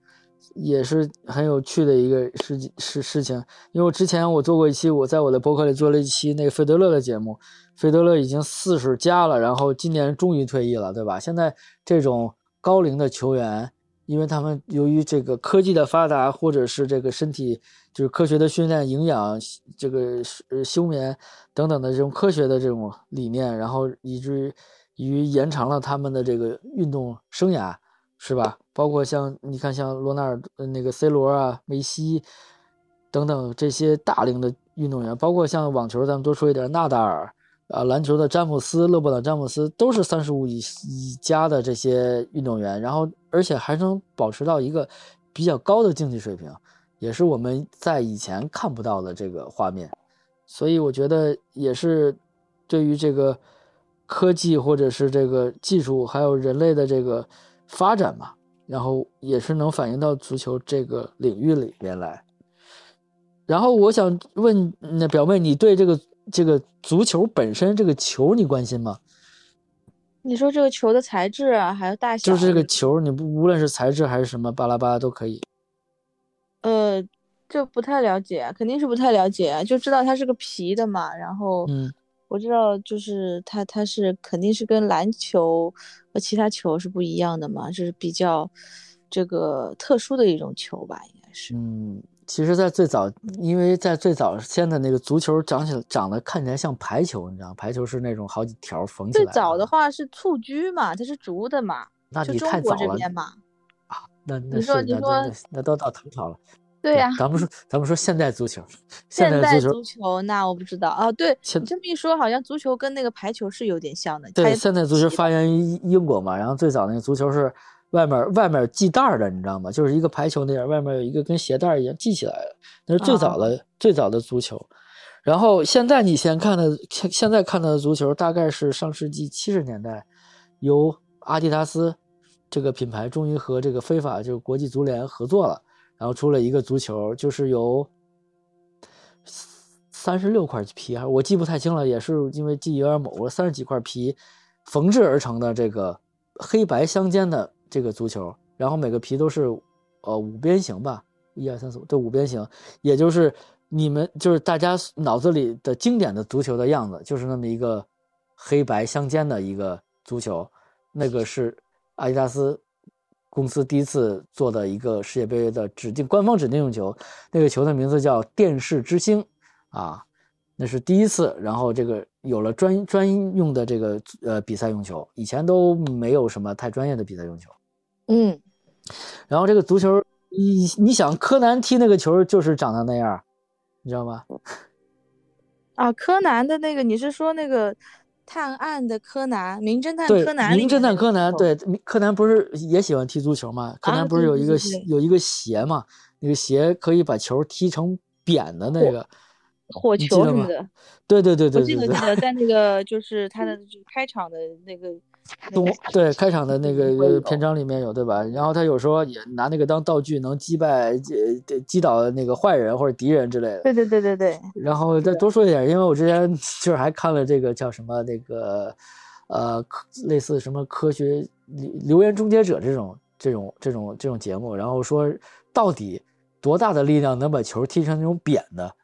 也是很有趣的一个事事事情。因为我之前我做过一期，我在我的博客里做了一期那个费德勒的节目，费德勒已经四十加了，然后今年终于退役了，对吧？现在这种。高龄的球员，因为他们由于这个科技的发达，或者是这个身体就是科学的训练、营养、这个呃休眠等等的这种科学的这种理念，然后以至于延长了他们的这个运动生涯，是吧？包括像你看，像罗纳尔那个 C 罗啊、梅西等等这些大龄的运动员，包括像网球，咱们多说一点，纳达尔。啊，篮球的詹姆斯、勒布朗·詹姆斯都是三十五以以加的这些运动员，然后而且还能保持到一个比较高的竞技水平，也是我们在以前看不到的这个画面。所以我觉得也是对于这个科技或者是这个技术，还有人类的这个发展嘛，然后也是能反映到足球这个领域里边来。然后我想问那表妹，你对这个？这个足球本身，这个球你关心吗？
你说这个球的材质啊，还有大
小，就是这个球，你不无论是材质还是什么巴拉巴拉都可以。
呃，这不太了解，肯定是不太了解，就知道它是个皮的嘛。然后，
嗯，
我知道就是它，它是肯定是跟篮球和其他球是不一样的嘛，就是比较这个特殊的一种球吧，应该是。
嗯。其实，在最早，因为在最早先的那个足球长起来长得看起来像排球，你知道，排球是那种好几条缝起
来。最早的话是蹴鞠嘛，它是竹的嘛，
那你太早了啊！那那是那那那都到唐朝了。
对呀，
咱们说咱们说现代足球，
现
代足
球那我不知道啊。对，你这么一说，好像足球跟那个排球是有点像的。
对，现代足球发源于英国嘛，然后最早那个足球是。外面外面系带的，你知道吗？就是一个排球那样，外面有一个跟鞋带一样系起来的，那是最早的最早的足球。然后现在你先看的，现在看到的足球大概是上世纪七十年代，由阿迪达斯这个品牌终于和这个非法就是国际足联合作了，然后出了一个足球，就是由三十六块皮，我记不太清了，也是因为记忆有点模糊，三十几块皮缝制而成的这个黑白相间的。这个足球，然后每个皮都是，呃，五边形吧，一二三四五，对，五边形，也就是你们就是大家脑子里的经典的足球的样子，就是那么一个黑白相间的一个足球，那个是阿迪达斯公司第一次做的一个世界杯的指定官方指定用球，那个球的名字叫电视之星，啊，那是第一次，然后这个有了专专用的这个呃比赛用球，以前都没有什么太专业的比赛用球。
嗯，
然后这个足球，你你想柯南踢那个球就是长得那样，你知道吗？
啊，柯南的那个，你是说那个探案的柯南，名侦探柯南？
名侦探柯南，对，柯南不是也喜欢踢足球吗？柯南不是有一个有一个鞋嘛？那个鞋可以把球踢成扁的那个
火球什么的。
对对对对对。
我记得记得在 [LAUGHS] 那个就是他的开场的那个。
动对开场的那个篇章里面有对吧？然后他有时候也拿那个当道具，能击败击击倒那个坏人或者敌人之类的。
对对对对对。
然后再多说一点，因为我之前 [LAUGHS] 就是还看了这个叫什么那个呃类似什么科学留言终结者这种这种这种这种节目，然后说到底多大的力量能把球踢成那种扁的，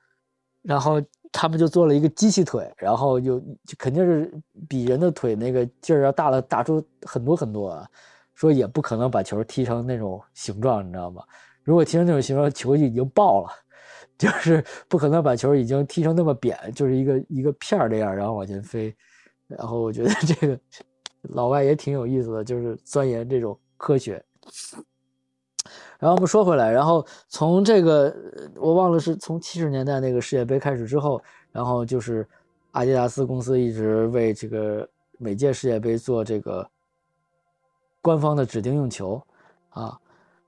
然后。他们就做了一个机器腿，然后就就肯定是比人的腿那个劲儿要大了，大出很多很多啊。说也不可能把球踢成那种形状，你知道吗？如果踢成那种形状，球就已经爆了，[LAUGHS] 就是不可能把球已经踢成那么扁，就是一个一个片儿那样，然后往前飞。然后我觉得这个 [LAUGHS] 老外也挺有意思的，就是钻研这种科学。然后我们说回来，然后从这个我忘了是从七十年代那个世界杯开始之后，然后就是阿迪达斯公司一直为这个每届世界杯做这个官方的指定用球啊。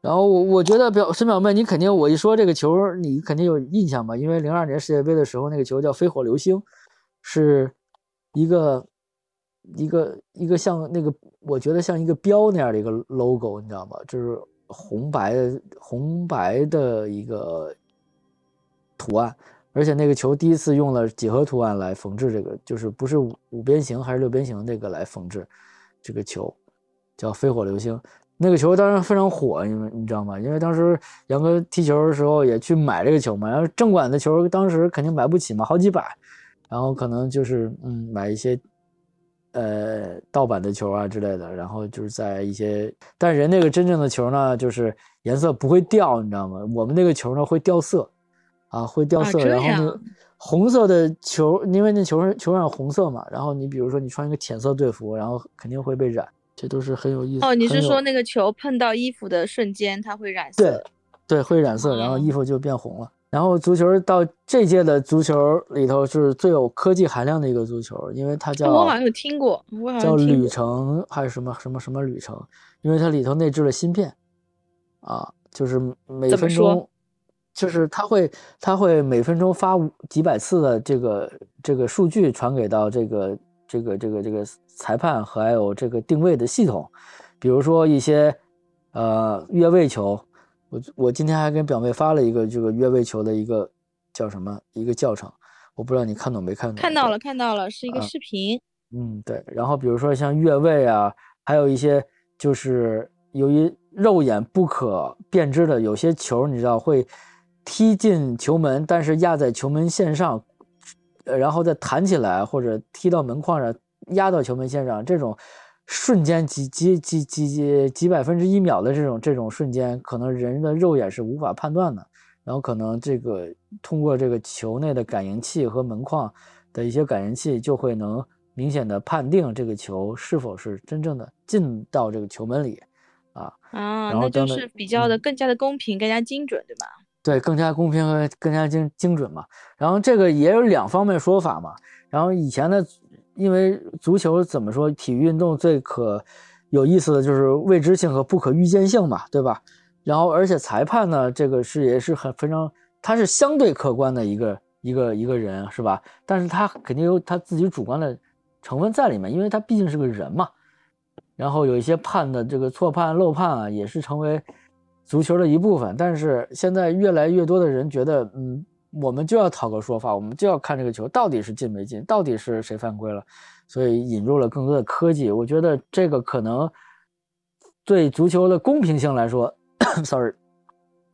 然后我我觉得表沈表妹，你肯定我一说这个球，你肯定有印象吧？因为零二年世界杯的时候，那个球叫飞火流星，是一个一个一个像那个我觉得像一个标那样的一个 logo，你知道吗？就是。红白红白的一个图案，而且那个球第一次用了几何图案来缝制这个，就是不是五五边形还是六边形那个来缝制这个球，叫飞火流星。那个球当然非常火，因为你知道吗？因为当时杨哥踢球的时候也去买这个球嘛，然后正管的球当时肯定买不起嘛，好几百，然后可能就是嗯买一些。呃，盗版的球啊之类的，然后就是在一些，但人那个真正的球呢，就是颜色不会掉，你知道吗？我们那个球呢会掉色，啊，会掉色。然后呢，红色的球，因为那球球上红色嘛，然后你比如说你穿一个浅色队服，然后肯定会被染，这都是很有意思。
哦，你是说那个球碰到衣服的瞬间它会染色？
对，对，会染色，然后衣服就变红了。然后足球到这届的足球里头是最有科技含量的一个足球，因为它叫
我好像有听过，我好像
叫旅程还是什么什么什么旅程，因为它里头内置了芯片，啊，就是每分钟，就是它会它会每分钟发几百次的这个这个数据传给到这个这个这个这个裁判和还有这个定位的系统，比如说一些呃越位球。我我今天还跟表妹发了一个这个越位球的一个叫什么一个教程，我不知道你看懂没看懂？
看到了，看到了，是一个视频。
嗯，对。然后比如说像越位啊，还有一些就是由于肉眼不可辨知的有些球，你知道会踢进球门，但是压在球门线上，呃，然后再弹起来或者踢到门框上压到球门线上这种。瞬间几几几几几几百分之一秒的这种这种瞬间，可能人的肉眼是无法判断的。然后可能这个通过这个球内的感应器和门框的一些感应器，就会能明显的判定这个球是否是真正的进到这个球门里，啊
啊，那就是比较的更加的公平，更加精准，对吧？
对，更加公平和更加精精准嘛。然后这个也有两方面说法嘛。然后以前的。因为足球怎么说，体育运动最可有意思的就是未知性和不可预见性嘛，对吧？然后，而且裁判呢，这个是也是很非常，他是相对客观的一个一个一个人，是吧？但是他肯定有他自己主观的成分在里面，因为他毕竟是个人嘛。然后有一些判的这个错判漏判啊，也是成为足球的一部分。但是现在越来越多的人觉得，嗯。我们就要讨个说法，我们就要看这个球到底是进没进，到底是谁犯规了，所以引入了更多的科技。我觉得这个可能对足球的公平性来说，[COUGHS] sorry，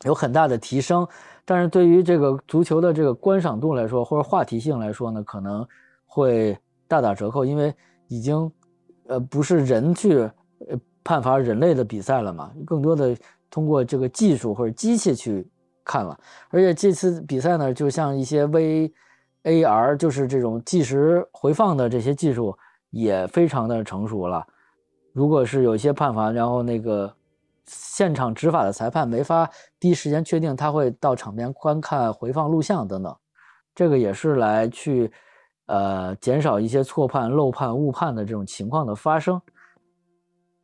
有很大的提升。但是对于这个足球的这个观赏度来说，或者话题性来说呢，可能会大打折扣，因为已经呃不是人去呃判罚人类的比赛了嘛，更多的通过这个技术或者机器去。看了，而且这次比赛呢，就像一些 VAR，就是这种即时回放的这些技术也非常的成熟了。如果是有一些判罚，然后那个现场执法的裁判没法第一时间确定，他会到场边观看回放录像等等，这个也是来去呃减少一些错判、漏判、误判的这种情况的发生。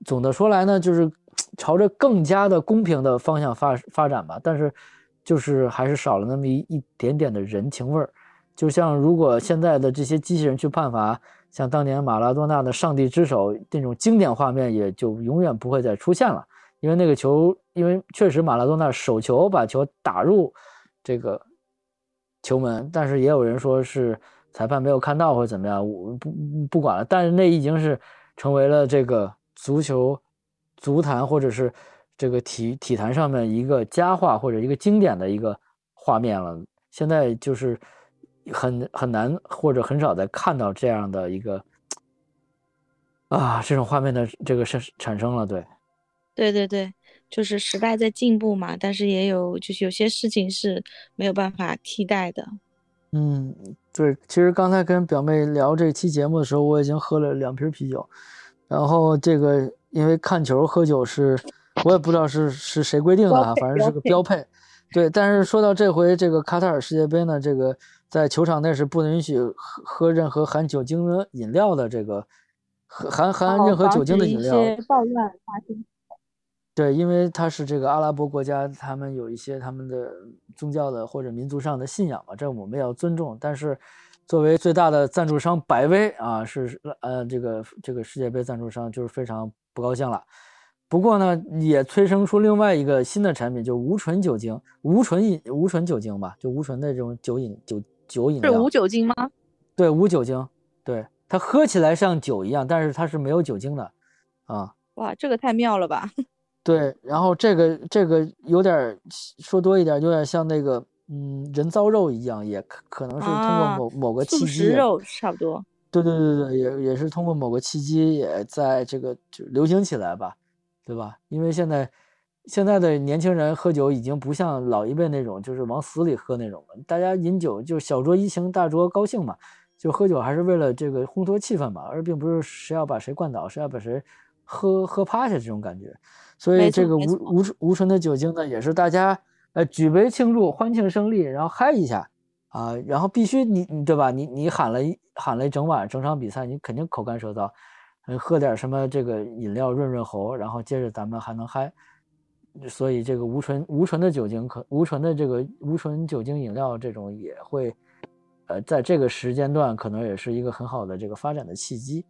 总的说来呢，就是 [TSK] 朝着更加的公平的方向发发展吧，但是。就是还是少了那么一一点点的人情味儿，就像如果现在的这些机器人去判罚，像当年马拉多纳的上帝之手那种经典画面，也就永远不会再出现了。因为那个球，因为确实马拉多纳手球把球打入这个球门，但是也有人说是裁判没有看到或者怎么样，我不不管了。但是那已经是成为了这个足球足坛或者是。这个体体坛上面一个佳话或者一个经典的一个画面了，现在就是很很难或者很少再看到这样的一个啊这种画面的这个是产生了，对，
对对对，就是时代在进步嘛，但是也有就是有些事情是没有办法替代的。
嗯，对，其实刚才跟表妹聊这期节目的时候，我已经喝了两瓶啤酒，然后这个因为看球喝酒是，我也不知道是是谁规定的啊，反正是个标配。对，但是说到这回这个卡塔尔世界杯呢，这个在球场内是不允许喝喝任何含酒精的饮料的，这个含含任何酒精的饮料。
暴乱发生。
对，因为它是这个阿拉伯国家，他们有一些他们的宗教的或者民族上的信仰嘛，这我们要尊重。但是，作为最大的赞助商百威啊，是呃这个这个世界杯赞助商，就是非常不高兴了。不过呢，也催生出另外一个新的产品，就无醇酒精、无醇饮、无醇酒精吧，就无醇的这种酒饮酒酒饮料。
是无酒精吗？
对，无酒精。对，它喝起来像酒一样，但是它是没有酒精的啊。
哇，这个太妙了吧！[LAUGHS]
对，然后这个这个有点说多一点，有点像那个嗯人造肉一样，也可可能是通过某某个契机，
肉差不多。
对对对对，也也是通过某个契机，也在这个就流行起来吧，对吧？因为现在现在的年轻人喝酒已经不像老一辈那种，就是往死里喝那种了。大家饮酒就小酌怡情，大酌高兴嘛，就喝酒还是为了这个烘托气氛嘛，而并不是谁要把谁灌倒，谁要把谁喝喝趴下这种感觉。所以这个无无无醇的酒精呢，也是大家呃举杯庆祝、欢庆胜利，然后嗨一下啊，然后必须你你对吧？你你喊了一喊了一整晚，整场比赛你肯定口干舌燥，嗯，喝点什么这个饮料润润喉，然后接着咱们还能嗨。所以这个无醇无醇的酒精可无醇的这个无醇酒精饮料这种也会，呃，在这个时间段可能也是一个很好的这个发展的契机。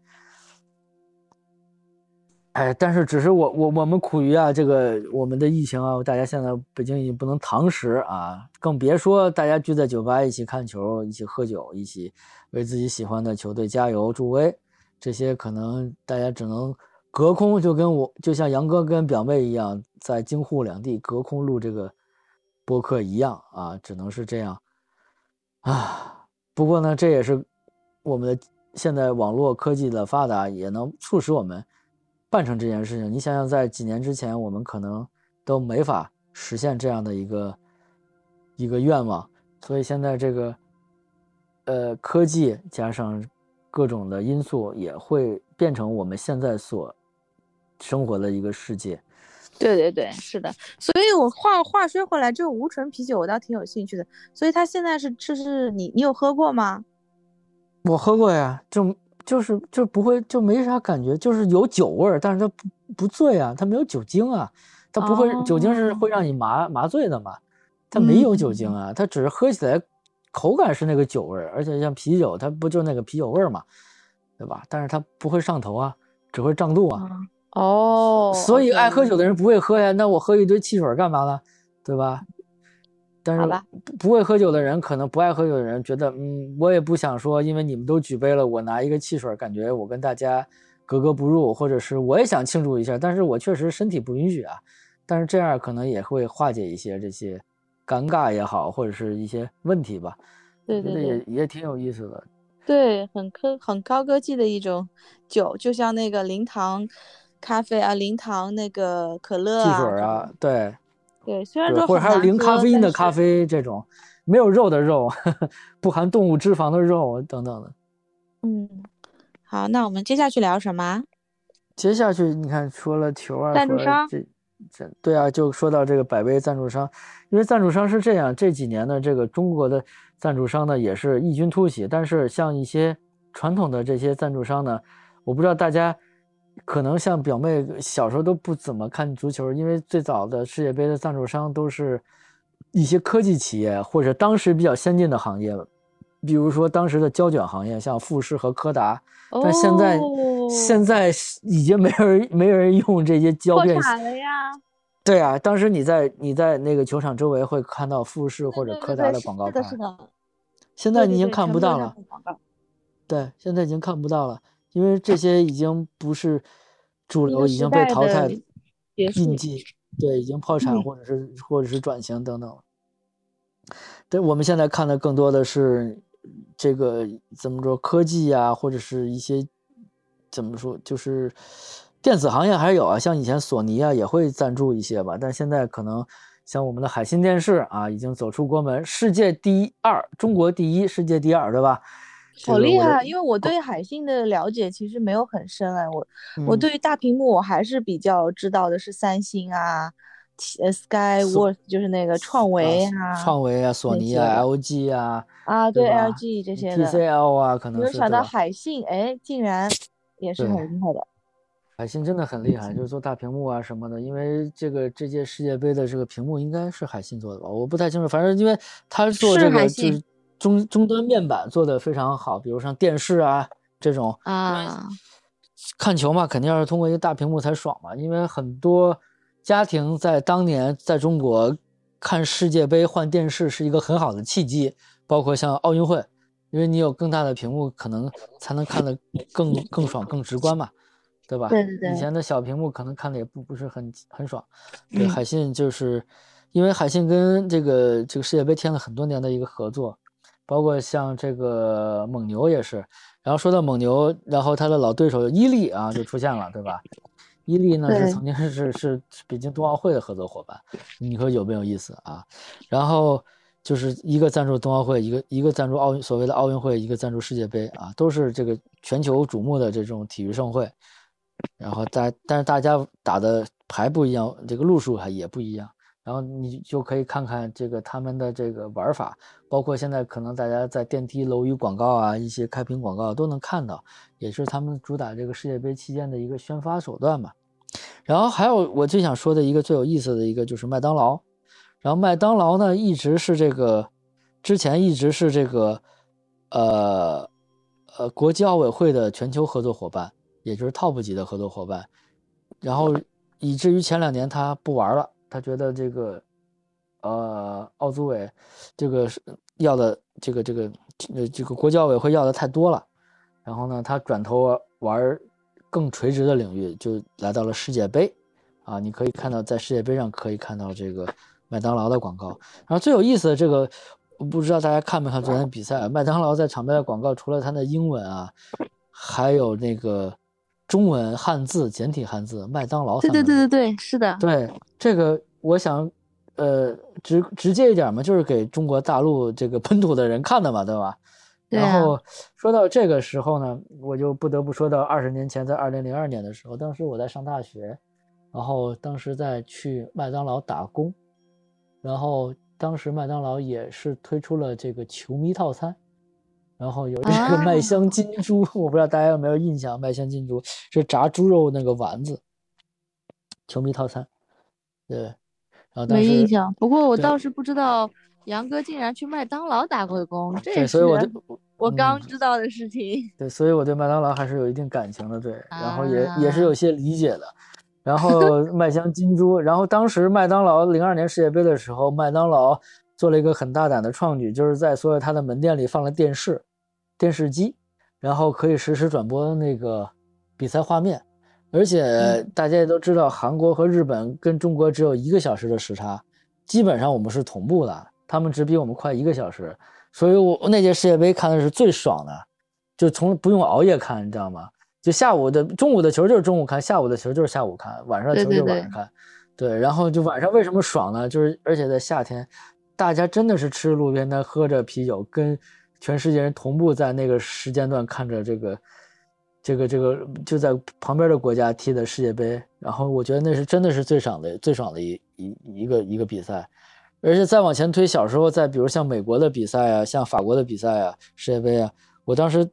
哎，但是只是我我我们苦于啊，这个我们的疫情啊，大家现在北京已经不能堂食啊，更别说大家聚在酒吧一起看球、一起喝酒、一起为自己喜欢的球队加油助威，这些可能大家只能隔空，就跟我就像杨哥跟表妹一样，在京沪两地隔空录这个播客一样啊，只能是这样啊。不过呢，这也是我们的现在网络科技的发达，也能促使我们。办成这件事情，你想想，在几年之前，我们可能都没法实现这样的一个一个愿望。所以现在这个，呃，科技加上各种的因素，也会变成我们现在所生活的一个世界。
对对对，是的。所以我话话说回来，这个无醇啤酒我倒挺有兴趣的。所以它现在是，就是你你有喝过吗？
我喝过呀，就。就是就不会就没啥感觉，就是有酒味儿，但是它不不醉啊，它没有酒精啊，它不会酒精是会让你麻麻醉的嘛，它没有酒精啊，它只是喝起来口感是那个酒味儿，而且像啤酒，它不就那个啤酒味儿嘛，对吧？但是它不会上头啊，只会胀肚啊。
哦，
所以爱喝酒的人不会喝呀，那我喝一堆汽水干嘛呢？对吧？但是不不会喝酒的人，可能不爱喝酒的人觉得，嗯，我也不想说，因为你们都举杯了，我拿一个汽水，感觉我跟大家格格不入，或者是我也想庆祝一下，但是我确实身体不允许啊。但是这样可能也会化解一些这些尴尬也好，或者是一些问题吧。
对对对，
也也挺有意思的。
对，很科很高科技的一种酒，就像那个零糖咖啡啊，零糖那个可乐啊
汽水啊，对。
对，虽然说
或者还有零咖啡因的咖啡这种，没有肉的肉，[LAUGHS] 不含动物脂肪的肉等等的。
嗯，好，那我们接下去聊什么？
接下去你看，除了球啊，
赞助商，
这对啊，就说到这个百威赞助商，因为赞助商是这样，这几年呢，这个中国的赞助商呢也是异军突起，但是像一些传统的这些赞助商呢，我不知道大家。可能像表妹小时候都不怎么看足球，因为最早的世界杯的赞助商都是一些科技企业或者当时比较先进的行业，比如说当时的胶卷行业，像富士和柯达。但现在现在已经没人没人用这些胶片。
了呀。
对啊，当时你在你在那个球场周围会看到富士或者柯达的广告牌。
是的。
现在你已经看不到了。对，现在已经看不到了。因为这些已经不是主流，已经被淘汰，印记对已经破产或者是或者是转型等等。对，我们现在看的更多的是这个怎么说科技呀，或者是一些怎么说，就是电子行业还是有啊，像以前索尼啊也会赞助一些吧，但现在可能像我们的海信电视啊，已经走出国门，世界第二，中国第一，世界第二，对吧？
好厉害！因为我对海信的了解其实没有很深哎，我我对于大屏幕我还是比较知道的是三星啊，呃，Skyworth 就是那个创维啊，
创维啊，索尼啊，LG 啊，
啊，对，LG 这些的
，TCL 啊，可能
没有想到海信，哎，竟然也是很厉害的。
海信真的很厉害，就是做大屏幕啊什么的。因为这个这届世界杯的这个屏幕应该是海信做的吧？我不太清楚，反正因为他做这个就是终终端面板做的非常好，比如像电视啊这种
啊，
看球嘛，肯定要是通过一个大屏幕才爽嘛。因为很多家庭在当年在中国看世界杯换电视是一个很好的契机，包括像奥运会，因为你有更大的屏幕，可能才能看得更更爽、更直观嘛。对吧？
对对对。
以前的小屏幕可能看的也不不是很很爽。对，海信就是，因为海信跟这个这个世界杯签了很多年的一个合作，包括像这个蒙牛也是。然后说到蒙牛，然后他的老对手伊利啊就出现了，对吧？伊利呢是曾经是是北京冬奥会的合作伙伴，你说有没有意思啊？然后就是一个赞助冬奥会，一个一个赞助奥运所谓的奥运会，一个赞助世界杯啊，都是这个全球瞩目的这种体育盛会。然后大，但是大家打的牌不一样，这个路数还也不一样。然后你就可以看看这个他们的这个玩法，包括现在可能大家在电梯楼宇广告啊，一些开屏广告都能看到，也是他们主打这个世界杯期间的一个宣发手段嘛。然后还有我最想说的一个最有意思的一个就是麦当劳，然后麦当劳呢一直是这个，之前一直是这个，呃，呃国际奥委会的全球合作伙伴。也就是 top 级的合作伙伴，然后以至于前两年他不玩了，他觉得这个，呃，奥组委这个是要的这个这个呃这个国际奥委会要的太多了，然后呢，他转头玩更垂直的领域，就来到了世界杯，啊，你可以看到在世界杯上可以看到这个麦当劳的广告，然后最有意思的这个，不知道大家看没看昨天比赛，麦当劳在场边的广告除了它的英文啊，还有那个。中文汉字简体汉字，麦当劳。
对对对对对，是的。
对这个，我想，呃，直直接一点嘛，就是给中国大陆这个本土的人看的嘛，对吧？然后说到这个时候呢，我就不得不说到二十年前，在二零零二年的时候，当时我在上大学，然后当时在去麦当劳打工，然后当时麦当劳也是推出了这个球迷套餐。然后有这个麦香金猪，[LAUGHS] 我不知道大家有没有印象，麦香金猪是炸猪肉那个丸子，球迷套餐，对，然后
没印象。不过我倒是不知道杨哥竟然去麦当劳打过工，这也是我刚知道的事情。
对，所以我对麦当劳还是有一定感情的，对，然后也也是有些理解的。然后 [LAUGHS] 麦香金猪，然后当时麦当劳零二年世界杯的时候，麦当劳。做了一个很大胆的创举，就是在所有他的门店里放了电视、电视机，然后可以实时转播那个比赛画面。而且大家也都知道，韩国和日本跟中国只有一个小时的时差，基本上我们是同步的，他们只比我们快一个小时。所以我那届世界杯看的是最爽的，就从不用熬夜看，你知道吗？就下午的、中午的球就是中午看，下午的球就是下午看，晚上的球就是晚上看。对，然后就晚上为什么爽呢？就是而且在夏天。大家真的是吃着路边摊，喝着啤酒，跟全世界人同步在那个时间段看着这个，这个这个就在旁边的国家踢的世界杯。然后我觉得那是真的是最爽的、最爽的一一一个一个比赛。而且再往前推，小时候在比如像美国的比赛啊，像法国的比赛啊，世界杯啊，我当时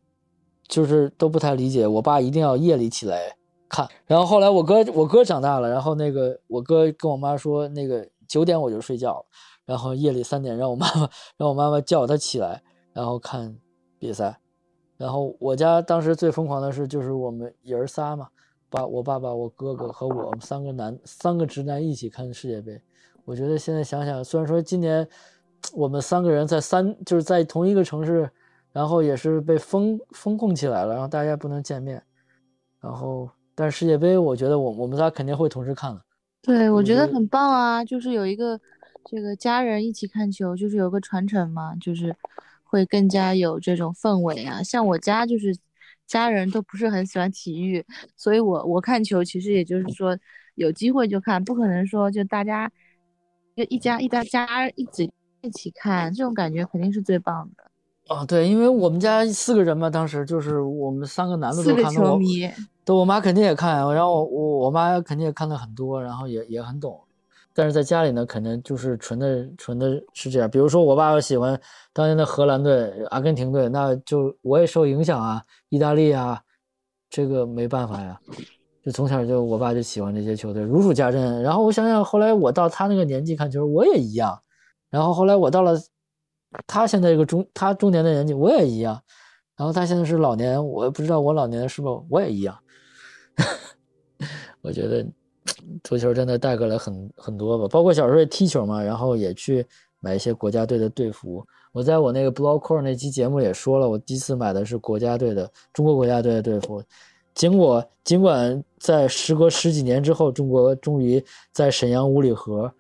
就是都不太理解，我爸一定要夜里起来看。然后后来我哥我哥长大了，然后那个我哥跟我妈说，那个九点我就睡觉了。然后夜里三点让我妈妈 [LAUGHS] 让我妈妈叫他起来，然后看比赛。然后我家当时最疯狂的是，就是我们爷仨嘛，爸、我爸爸、我哥哥和我们三个男三个直男一起看世界杯。我觉得现在想想，虽然说今年我们三个人在三就是在同一个城市，然后也是被封封控起来了，然后大家不能见面。然后，但是世界杯，我觉得我我们仨肯定会同时看的。
对，我觉得很棒啊，就是有一个。这个家人一起看球，就是有个传承嘛，就是会更加有这种氛围啊。像我家就是家人都不是很喜欢体育，所以我我看球其实也就是说有机会就看，不可能说就大家就一家一大家一起一起看，这种感觉肯定是最棒的。
哦，对，因为我们家四个人嘛，当时就是我们三个男的都看
球迷，
对我妈肯定也看，然后我我我妈肯定也看的很多，然后也也很懂。但是在家里呢，可能就是纯的纯的是这样。比如说我爸喜欢当年的荷兰队、阿根廷队，那就我也受影响啊，意大利啊，这个没办法呀。就从小就我爸就喜欢这些球队，如数家珍。然后我想想，后来我到他那个年纪看球，我也一样。然后后来我到了他现在这个中他中年的年纪，我也一样。然后他现在是老年，我不知道我老年是不我也一样。[LAUGHS] 我觉得足球真的带给了很很多吧，包括小时候也踢球嘛，然后也去买一些国家队的队服。我在我那个 blog core 那期节目也说了，我第一次买的是国家队的中国国家队的队服。尽管尽管在时隔十几年之后，中国终于在沈阳五里河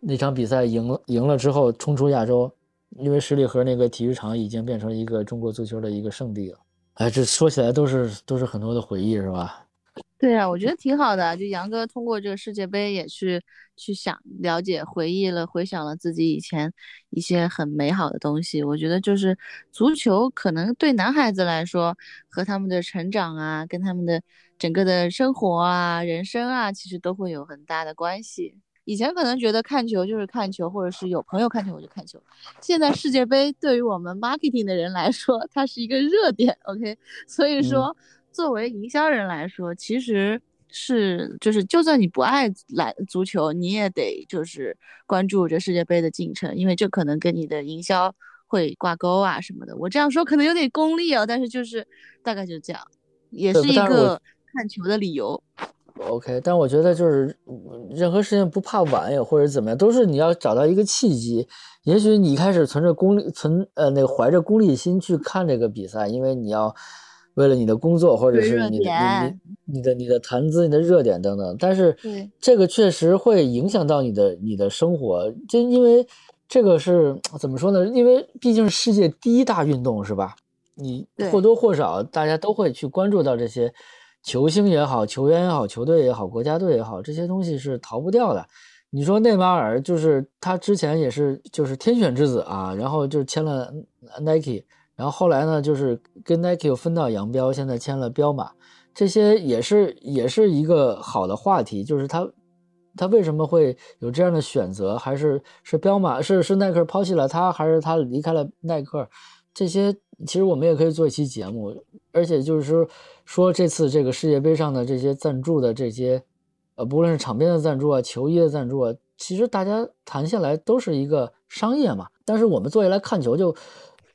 那场比赛赢了赢了之后冲出亚洲，因为十里河那个体育场已经变成一个中国足球的一个圣地了。哎，这说起来都是都是很多的回忆，是吧？[LAUGHS]
对啊，我觉得挺好的。就杨哥通过这个世界杯也去去想了解、回忆了、回想了自己以前一些很美好的东西。我觉得就是足球可能对男孩子来说，和他们的成长啊，跟他们的整个的生活啊、人生啊，其实都会有很大的关系。以前可能觉得看球就是看球，或者是有朋友看球我就看球。现在世界杯对于我们 marketing 的人来说，它是一个热点。OK，所以说。作为营销人来说，其实是就是，就算你不爱来足球，你也得就是关注这世界杯的进程，因为这可能跟你的营销会挂钩啊什么的。我这样说可能有点功利哦，但是就是大概就这样，也是一个看球的理由。
OK，但我觉得就是任何事情不怕晚也，或者怎么样，都是你要找到一个契机。也许你一开始存着功利，存呃那个怀着功利心去看这个比赛，因为你要。为了你的工作，或者是你的你你的你的谈资、你的热点等等，但是这个确实会影响到你的你的生活，就因为这个是怎么说呢？因为毕竟是世界第一大运动，是吧？你或多或少大家都会去关注到这些球星也好、球员也好、球队也好、国家队也好，这些东西是逃不掉的。你说内马尔就是他之前也是就是天选之子啊，然后就签了 Nike。然后后来呢，就是跟 Nike 分道扬镳，现在签了彪马，这些也是也是一个好的话题，就是他他为什么会有这样的选择？还是是彪马是是耐克抛弃了他，还是他离开了耐克？这些其实我们也可以做一期节目，而且就是说说这次这个世界杯上的这些赞助的这些，呃，不论是场边的赞助啊，球衣的赞助啊，其实大家谈下来都是一个商业嘛。但是我们坐下来看球就。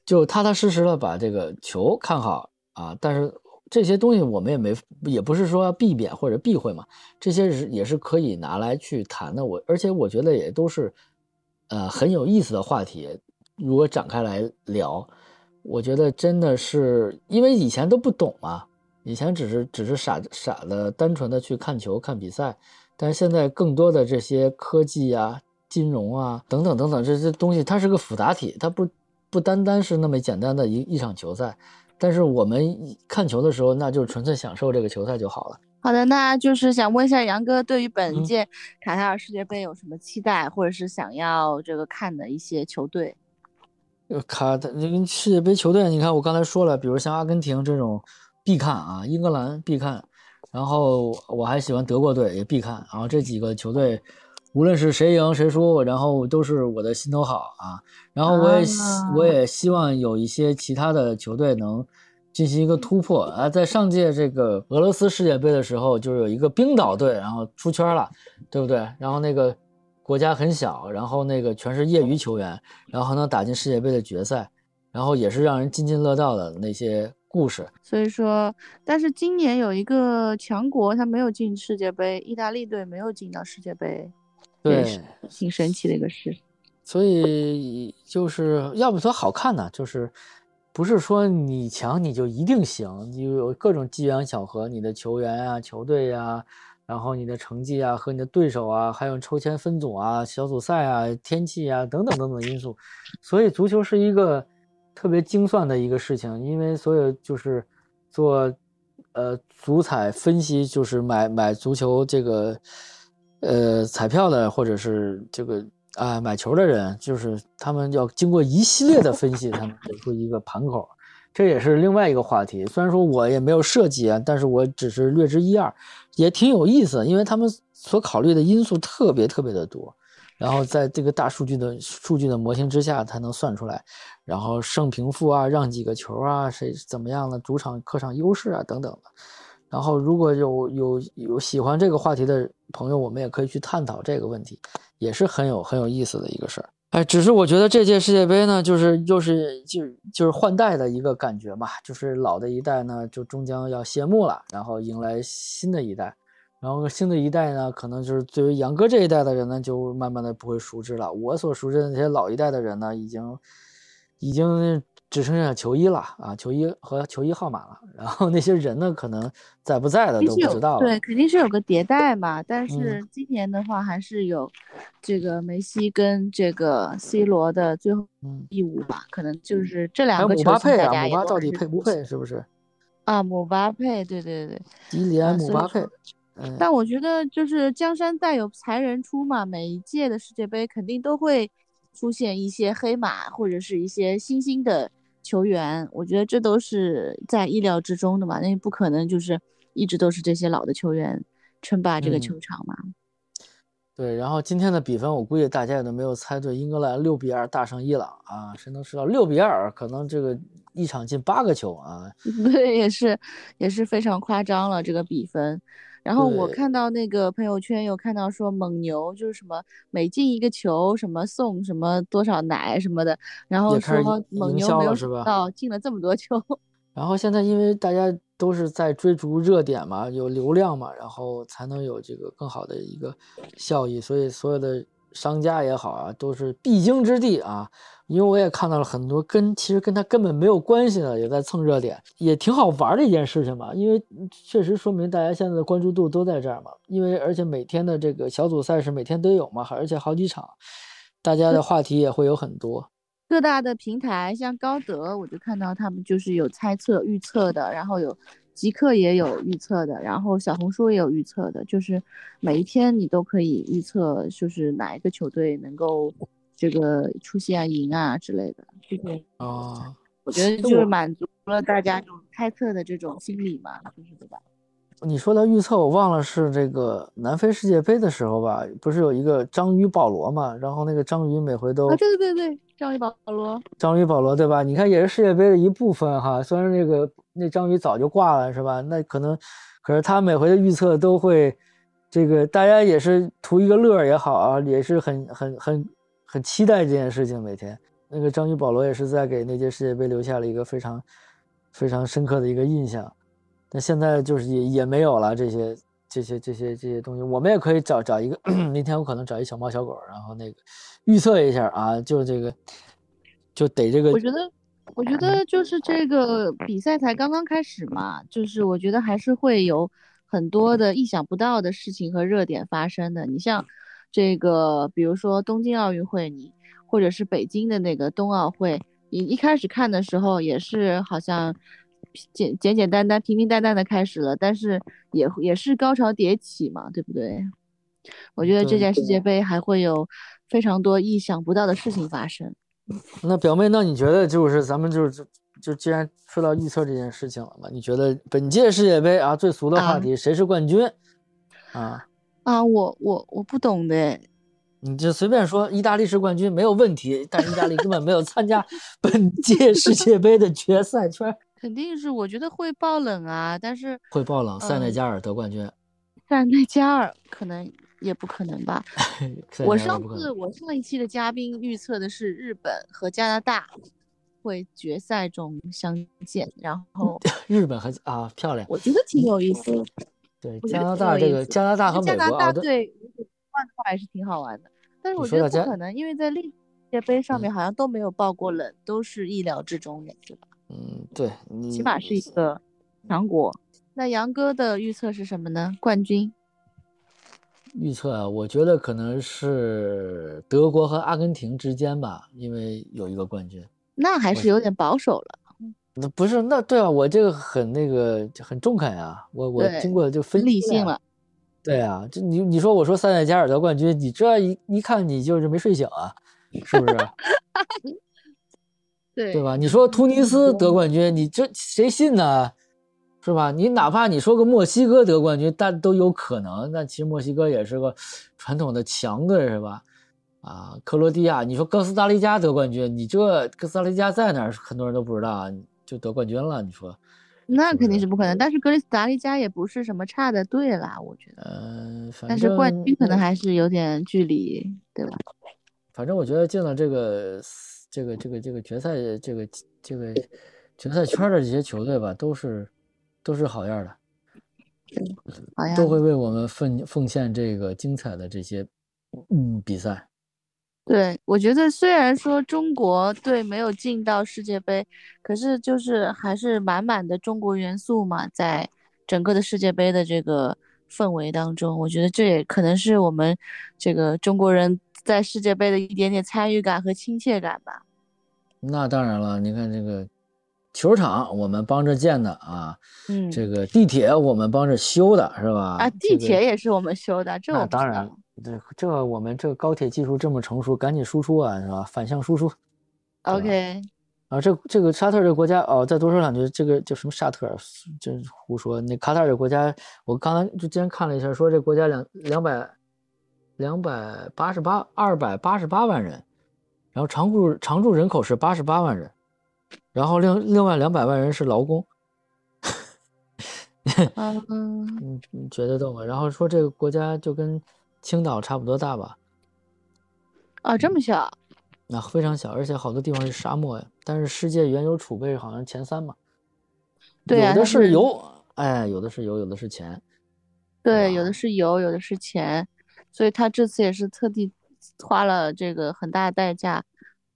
就踏踏实实的把这个球看好啊！但是这些东西我们也没，也不是说要避免或者避讳嘛，这些是也是可以拿来去谈的。我而且我觉得也都是，呃，很有意思的话题。如果展开来聊，我觉得真的是因为以前都不懂嘛，以前只是只是傻傻的单纯的去看球看比赛，但是现在更多的这些科技啊、金融啊等等等等这些东西，它是个复杂体，它不。不单单是那么简单的一一场球赛，但是我们看球的时候，那就纯粹享受这个球赛就好了。
好的，那就是想问一下杨哥，对于本届卡塔尔世界杯有什么期待，或者是想要这个看的一些球队？
呃，卡的世界杯球队，你看我刚才说了，比如像阿根廷这种必看啊，英格兰必看，然后我还喜欢德国队也必看，然后这几个球队。无论是谁赢谁输，然后都是我的心头好啊。然后我也我也希望有一些其他的球队能进行一个突破啊。在上届这个俄罗斯世界杯的时候，就是有一个冰岛队，然后出圈了，对不对？然后那个国家很小，然后那个全是业余球员，然后能打进世界杯的决赛，然后也是让人津津乐道的那些故事。
所以说，但是今年有一个强国，他没有进世界杯，意大利队没有进到世界杯。
对，
挺神奇的一个事，
所以就是要不说好看呢，就是不是说你强你就一定行，你有各种机缘巧合，你的球员啊、球队啊，然后你的成绩啊和你的对手啊，还有抽签分组啊、小组赛啊、天气啊等等等等因素，所以足球是一个特别精算的一个事情，因为所有就是做呃足彩分析，就是买买足球这个呃彩票的，或者是这个啊买球的人，就是他们要经过一系列的分析，才能得出一个盘口。这也是另外一个话题。虽然说我也没有涉及啊，但是我只是略知一二，也挺有意思。因为他们所考虑的因素特别特别的多，然后在这个大数据的数据的模型之下才能算出来。然后胜平负啊，让几个球啊，谁怎么样的主场客场优势啊等等的。然后如果有有有喜欢这个话题的朋友，我们也可以去探讨这个问题，也是很有很有意思的一个事儿。哎，只是我觉得这届世界杯呢，就是又是就就是换代的一个感觉嘛，就是老的一代呢就终将要谢幕了，然后迎来新的一代，然后新的一代呢，可能就是对于杨哥这一代的人呢，就慢慢的不会熟知了。我所熟知的那些老一代的人呢，已经已经。只剩下球衣了啊，球衣和球衣号码了。然后那些人呢，可能在不在的都不知道
了。对，肯定是有个迭代嘛。但是今年的话，还是有这个梅西跟这个 C 罗的最后一舞吧。可能就是这两个球星大
家也到底配不配？是不是？
啊，姆巴佩，对对对，
迪里安姆巴佩。
但我觉得就是江山代有才人出嘛，每一届的世界杯肯定都会出现一些黑马或者是一些新兴的。球员，我觉得这都是在意料之中的嘛，那不可能就是一直都是这些老的球员称霸这个球场嘛。
对，然后今天的比分，我估计大家也都没有猜对，英格兰六比二大胜伊朗啊，谁能知道六比二可能这个一场进八个球啊？[LAUGHS]
对，也是也是非常夸张了这个比分。然后我看到那个朋友圈有看到说蒙牛就是什么每进一个球什么送什么多少奶什么的，然后说蒙牛没有想到进了这么多球。[LAUGHS]
然后现在因为大家都是在追逐热点嘛，有流量嘛，然后才能有这个更好的一个效益，所以所有的商家也好啊，都是必经之地啊。因为我也看到了很多跟其实跟他根本没有关系的，也在蹭热点，也挺好玩的一件事情嘛。因为确实说明大家现在的关注度都在这儿嘛。因为而且每天的这个小组赛事每天都有嘛，而且好几场，大家的话题也会有很多。
各大的平台像高德，我就看到他们就是有猜测预测的，然后有极客也有预测的，然后小红书也有预测的，就是每一天你都可以预测，就是哪一个球队能够。这个出现啊，赢啊之类的，这些
啊，
我觉得就是满足了大家这种猜测的这种心理嘛，就是对吧？
你说到预测，我忘了是这个南非世界杯的时候吧？不是有一个章鱼保罗嘛？然后那个章鱼每回都
啊，对对对对，章鱼保罗，
章鱼保罗对吧？你看也是世界杯的一部分哈。虽然那个那章鱼早就挂了是吧？那可能，可是他每回的预测都会，这个大家也是图一个乐也好啊，也是很很很。很期待这件事情，每天那个章鱼保罗也是在给那届世界杯留下了一个非常非常深刻的一个印象。但现在就是也也没有了这些这些这些这些东西。我们也可以找找一个，[CLEARS THROAT] 那天我可能找一小猫小狗，然后那个预测一下啊，就这个就得这个。
我觉得我觉得就是这个比赛才刚刚开始嘛，就是我觉得还是会有很多的意想不到的事情和热点发生的。你像。这个，比如说东京奥运会，你或者是北京的那个冬奥会，你一开始看的时候也是好像简简简单单、平平淡淡的开始了，但是也也是高潮迭起嘛，对不对？我觉得这届世界杯还会有非常多意想不到的事情发生。
那表妹，那你觉得就是咱们就是就就既然说到预测这件事情了嘛，你觉得本届世界杯啊最俗的话题谁是冠军啊？
啊，我我我不懂的，
你就随便说，意大利是冠军没有问题，但意大利根本没有参加本届世界杯的决赛圈，
肯定是我觉得会爆冷啊，但是
会爆冷，塞内加尔得冠军，
塞内加尔可能也不可能吧，[LAUGHS] 我上次我上一期的嘉宾预测的是日本和加拿大会决赛中相见，然后 [LAUGHS]
日本和啊漂亮，
我觉得挺有意思。
对加拿大这个加拿大和美国
啊，对，换的话还是挺好玩的。但是我觉得不可能，因为在历世界杯上面好像都没有爆过冷，都是意料之中的，对吧？
嗯，对，
起码是一个强国。那杨哥的预测是什么呢？冠军？
预测啊，我觉得可能是德国和阿根廷之间吧，因为有一个冠军。
那还是有点保守了。
那不是那对啊，我这个很那个很中肯啊，我我
对
经过就分析了。
理性了。
对啊，这你你说我说塞内加尔得冠军，你这一一看你就是没睡醒啊，是不是？[LAUGHS]
对
对吧？你说突尼斯得冠军，你这谁信呢？是吧？你哪怕你说个墨西哥得冠军，但都有可能。那其实墨西哥也是个传统的强队，是吧？啊，克罗地亚，你说哥斯达黎加得冠军，你这哥斯达黎加在哪儿，很多人都不知道啊，就得冠军了。你说，
那肯定是不可能。但是格里斯达黎加也不是什么差的队啦，我觉得。
嗯、反
但是冠军可能还是有点距离，对吧？
反正我觉得进了这个这个这个这个决赛这个这个决赛圈的这些球队吧，都是都是好样的。都会为我们奉奉献这个精彩的这些嗯比赛。
对，我觉得虽然说中国队没有进到世界杯，可是就是还是满满的中国元素嘛，在整个的世界杯的这个氛围当中，我觉得这也可能是我们这个中国人在世界杯的一点点参与感和亲切感吧。
那当然了，你看这个球场我们帮着建的啊，
嗯，
这个地铁我们帮着修的是吧？
啊，地铁也是我们修的，这
当然
道。，
这这我们这个高铁技术这么成熟，赶紧输出啊，是吧？反向输出。
OK，
啊，这这个沙特这个国家哦，再多说两句，这个叫什么沙特儿，这胡说。那卡塔尔这国家，我刚才就今天看了一下，说这国家两两百两百八十八二百八十八万人，然后常住常住人口是八十八万人，然后另另外两百万人是劳工，[LAUGHS]
嗯，
你你觉得逗吗？然后说这个国家就跟青岛差不多大吧，
啊，这么小，
那、非常小，而且好多地方是沙漠呀。但是世界原油储备好像前三嘛，
对啊
有的
是
是油，哎，有的是油，有的是钱。
对，有的是油，有的是钱，所以他这次也是特地花了这个很大的代价，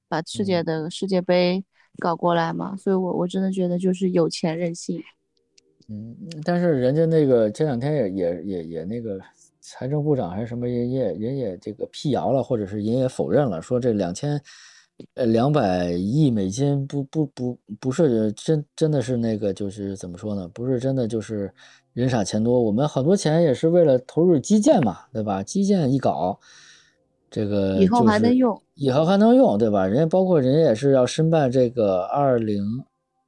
把世界
嗯
的世界杯搞过来嘛。所以我我真的觉得就是有钱任性。
嗯，但是人家那个这两天也也也也那个财政部长还是什么人也人也这个辟谣了，或者是人也否认了，说这两千呃两百亿美金不不不不是真真的是那个就是怎么说呢？不是真的就是人傻钱多，我们很多钱也是为了投入基建嘛，对吧？基建一搞，这个
以后还能用
以后还能用，对吧？人家包括人家也是要申办这个二零，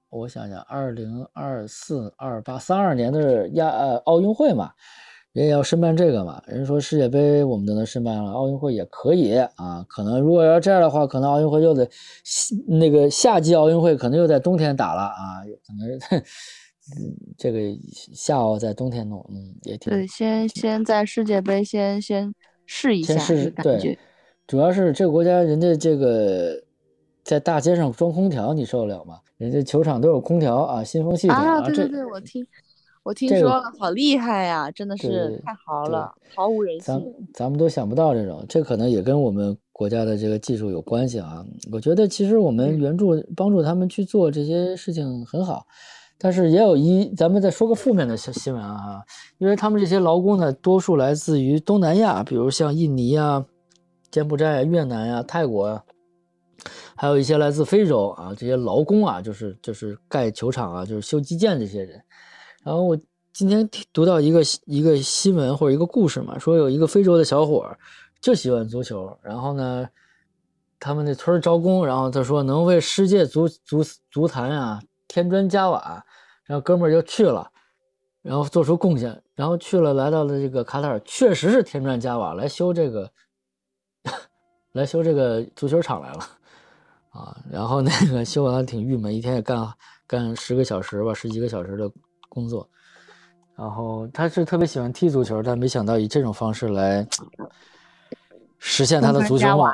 我想想，二零二四、二八、三二年的亚呃奥运会嘛，人也要申办这个嘛。人说世界杯我们都能申办了，奥运会也可以啊。可能如果要这样的话，可能奥运会又得那个夏季奥运会可能又在冬天打了啊，可能嗯这个夏奥在冬天弄，嗯，也挺
对，先先在世界杯先先试一下
对
觉。，
主要是这个国家人家这个在大街上装空调，你受得了吗？人家球场都有空调啊，新风系统
啊，
这
对对对，我听我听
这个
说了，好厉害呀，真的是太豪了，毫无人
咱
性。
咱们都想不到这种，这可能也跟我们国家的这个技术有关系啊。我觉得其实我们援助帮助他们去做这些事情很好，但是也有一，咱们再说个负面的新新闻啊，因为他们这些劳工呢，多数来自于东南亚，比如像印尼啊、柬埔寨啊、越南啊、泰国啊，还有一些来自非洲啊，这些劳工啊，就是就是盖球场啊，就是修基建这些人。然后我今天读到一个一个新闻或者一个故事嘛，说有一个非洲的小伙儿就喜欢足球，然后呢，他们那村招工，然后他说能为世界足足足坛啊添砖加瓦，然后哥们儿就去了，然后做出贡献，然后去了来到了这个卡塔尔，确实是添砖加瓦来修这个 [LAUGHS] 来修这个足球场来了。啊，然后那个修完了挺郁闷，一天也干干十个小时吧，十几个小时的工作。然后他是特别喜欢踢足球，但没想到以这种方式来实现他的足球梦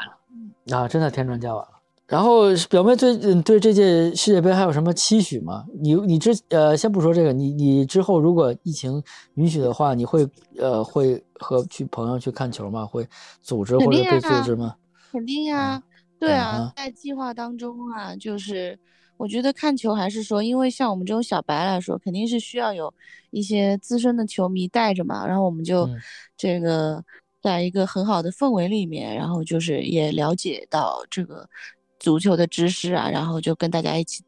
啊，真的添砖加瓦了。然后表妹对嗯对这届世界杯还有什么期许吗？你你之呃先不说这个，你你之后如果疫情允许的话，你会呃会和去朋友去看球吗？会组织或者被组
啊
织吗？
肯定呀，对
嗯
啊
哼，
在计划当中啊，就是我觉得看球还是说，因为像我们这种小白来说，肯定是需要有一些资深的球迷带着嘛，然后我们就
嗯
这个在一个很好的氛围里面，然后就是也了解到这个足球的知识啊，然后就跟大家一起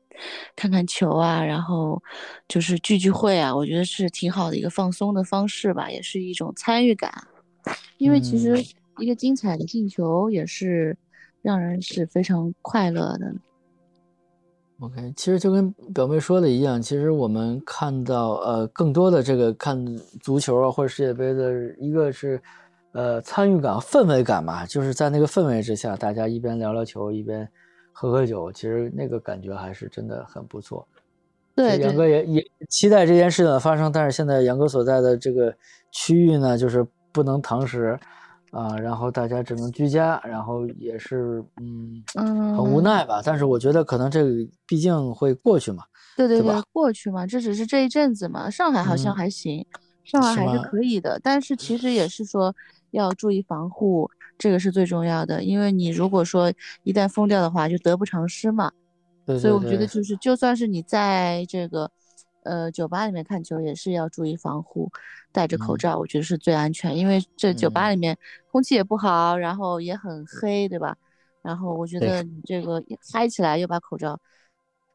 看看球啊，然后就是聚聚会啊，我觉得是挺好的一个放松的方式吧，也是一种参与感。因为其实一个精彩的进球也是让人是非常快乐的。
OK，其实就跟表妹说的一样，其实我们看到呃更多的这个看足球啊或者世界杯的一个是呃参与感、氛围感嘛，就是在那个氛围之下，大家一边聊聊球一边喝喝酒，其实那个感觉还是真的很不错。
对，
杨哥也也期待这件事情的发生，但是现在杨哥所在的这个区域呢，就是不能堂食。啊，然后大家只能居家，然后也是，嗯
嗯，
很无奈吧。但是我觉得可能这个毕竟会过去嘛，
对对
对，
过去嘛，这只是这一阵子嘛。上海好像还行，上海还是可以的。但是其实也是说要注意防护，这个是最重要的。因为你如果说一旦封掉的话，就得不偿失嘛。
对对对。
所以我觉得就是，就算是你在这个。呃，酒吧里面看球也是要注意防护，戴着口罩，我觉得是最安全。因为这酒吧里面空气也不好，然后也很黑，对吧？然后我觉得你这个嗨起来又把口罩，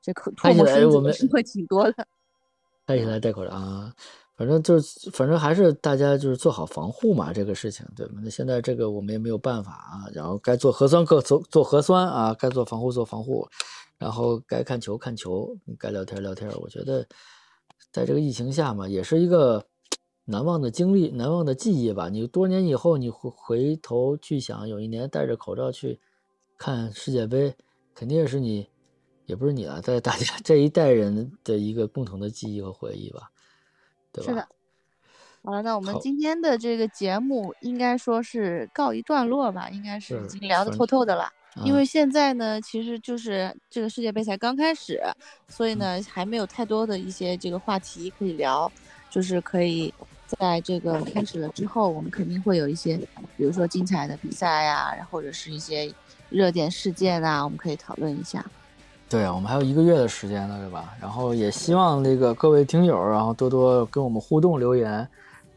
这口唾沫星子会挺多的。[LAUGHS]
嗨起来戴口罩啊，反正就是，反正还是大家就是做好防护嘛，这个事情，对吧？那现在这个我们也没有办法啊，然后该做核酸各做做核酸啊，该做防护做防护，然后该看球看球，该聊天聊天，我觉得。在这个疫情下嘛，也是一个难忘的经历、难忘的记忆吧。你多年以后，你回回头去想，有一年戴着口罩去看世界杯，肯定是你，也不是你了，在大家这一代人的一个共同的记忆和回忆吧，对吧？
是的。好了，那我们今天的这个节目应该说是告一段落吧，应该是已经聊得透透的了。因为现在呢，其实就是这个世界杯才刚开始，所以呢，还没有太多的一些这个话题可以聊。就是可以在这个开始了之后，我们肯定会有一些，比如说精彩的比赛呀，然后或者是一些热点事件啊，我们可以讨论一下。
对啊，我们还有一个月的时间呢，对吧？然后也希望那个各位听友，然后多多跟我们互动留言，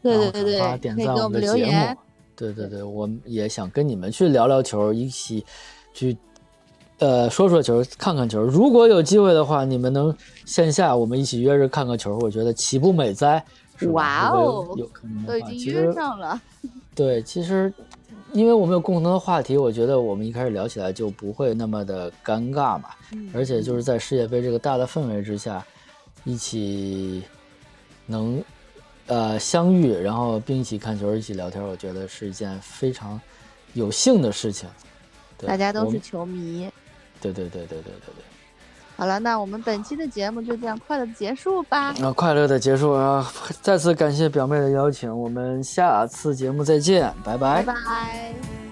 对对对对，
点赞我们的节目。对对对，我们也想跟你们去聊聊球，一起。去，呃，说说球，看看球。如果有机会的话，你们能线下我们一起约着看个球，我觉得岂不美哉？
哇哦，
有可能
都已经约上了。
对，其实，因为我们有共同的话题，我觉得我们一开始聊起来就不会那么的尴尬嘛。而且就是在世界杯这个大的氛围之下，一起能呃相遇，然后并一起看球，一起聊天，我觉得是一件非常有幸的事情。
大家都是球迷，
对对对对对对对。
好了，那我们本期的节目就这样快乐的结束吧。
那快乐的结束啊！再次感谢表妹的邀请，我们下次节目再见，拜
拜。拜拜。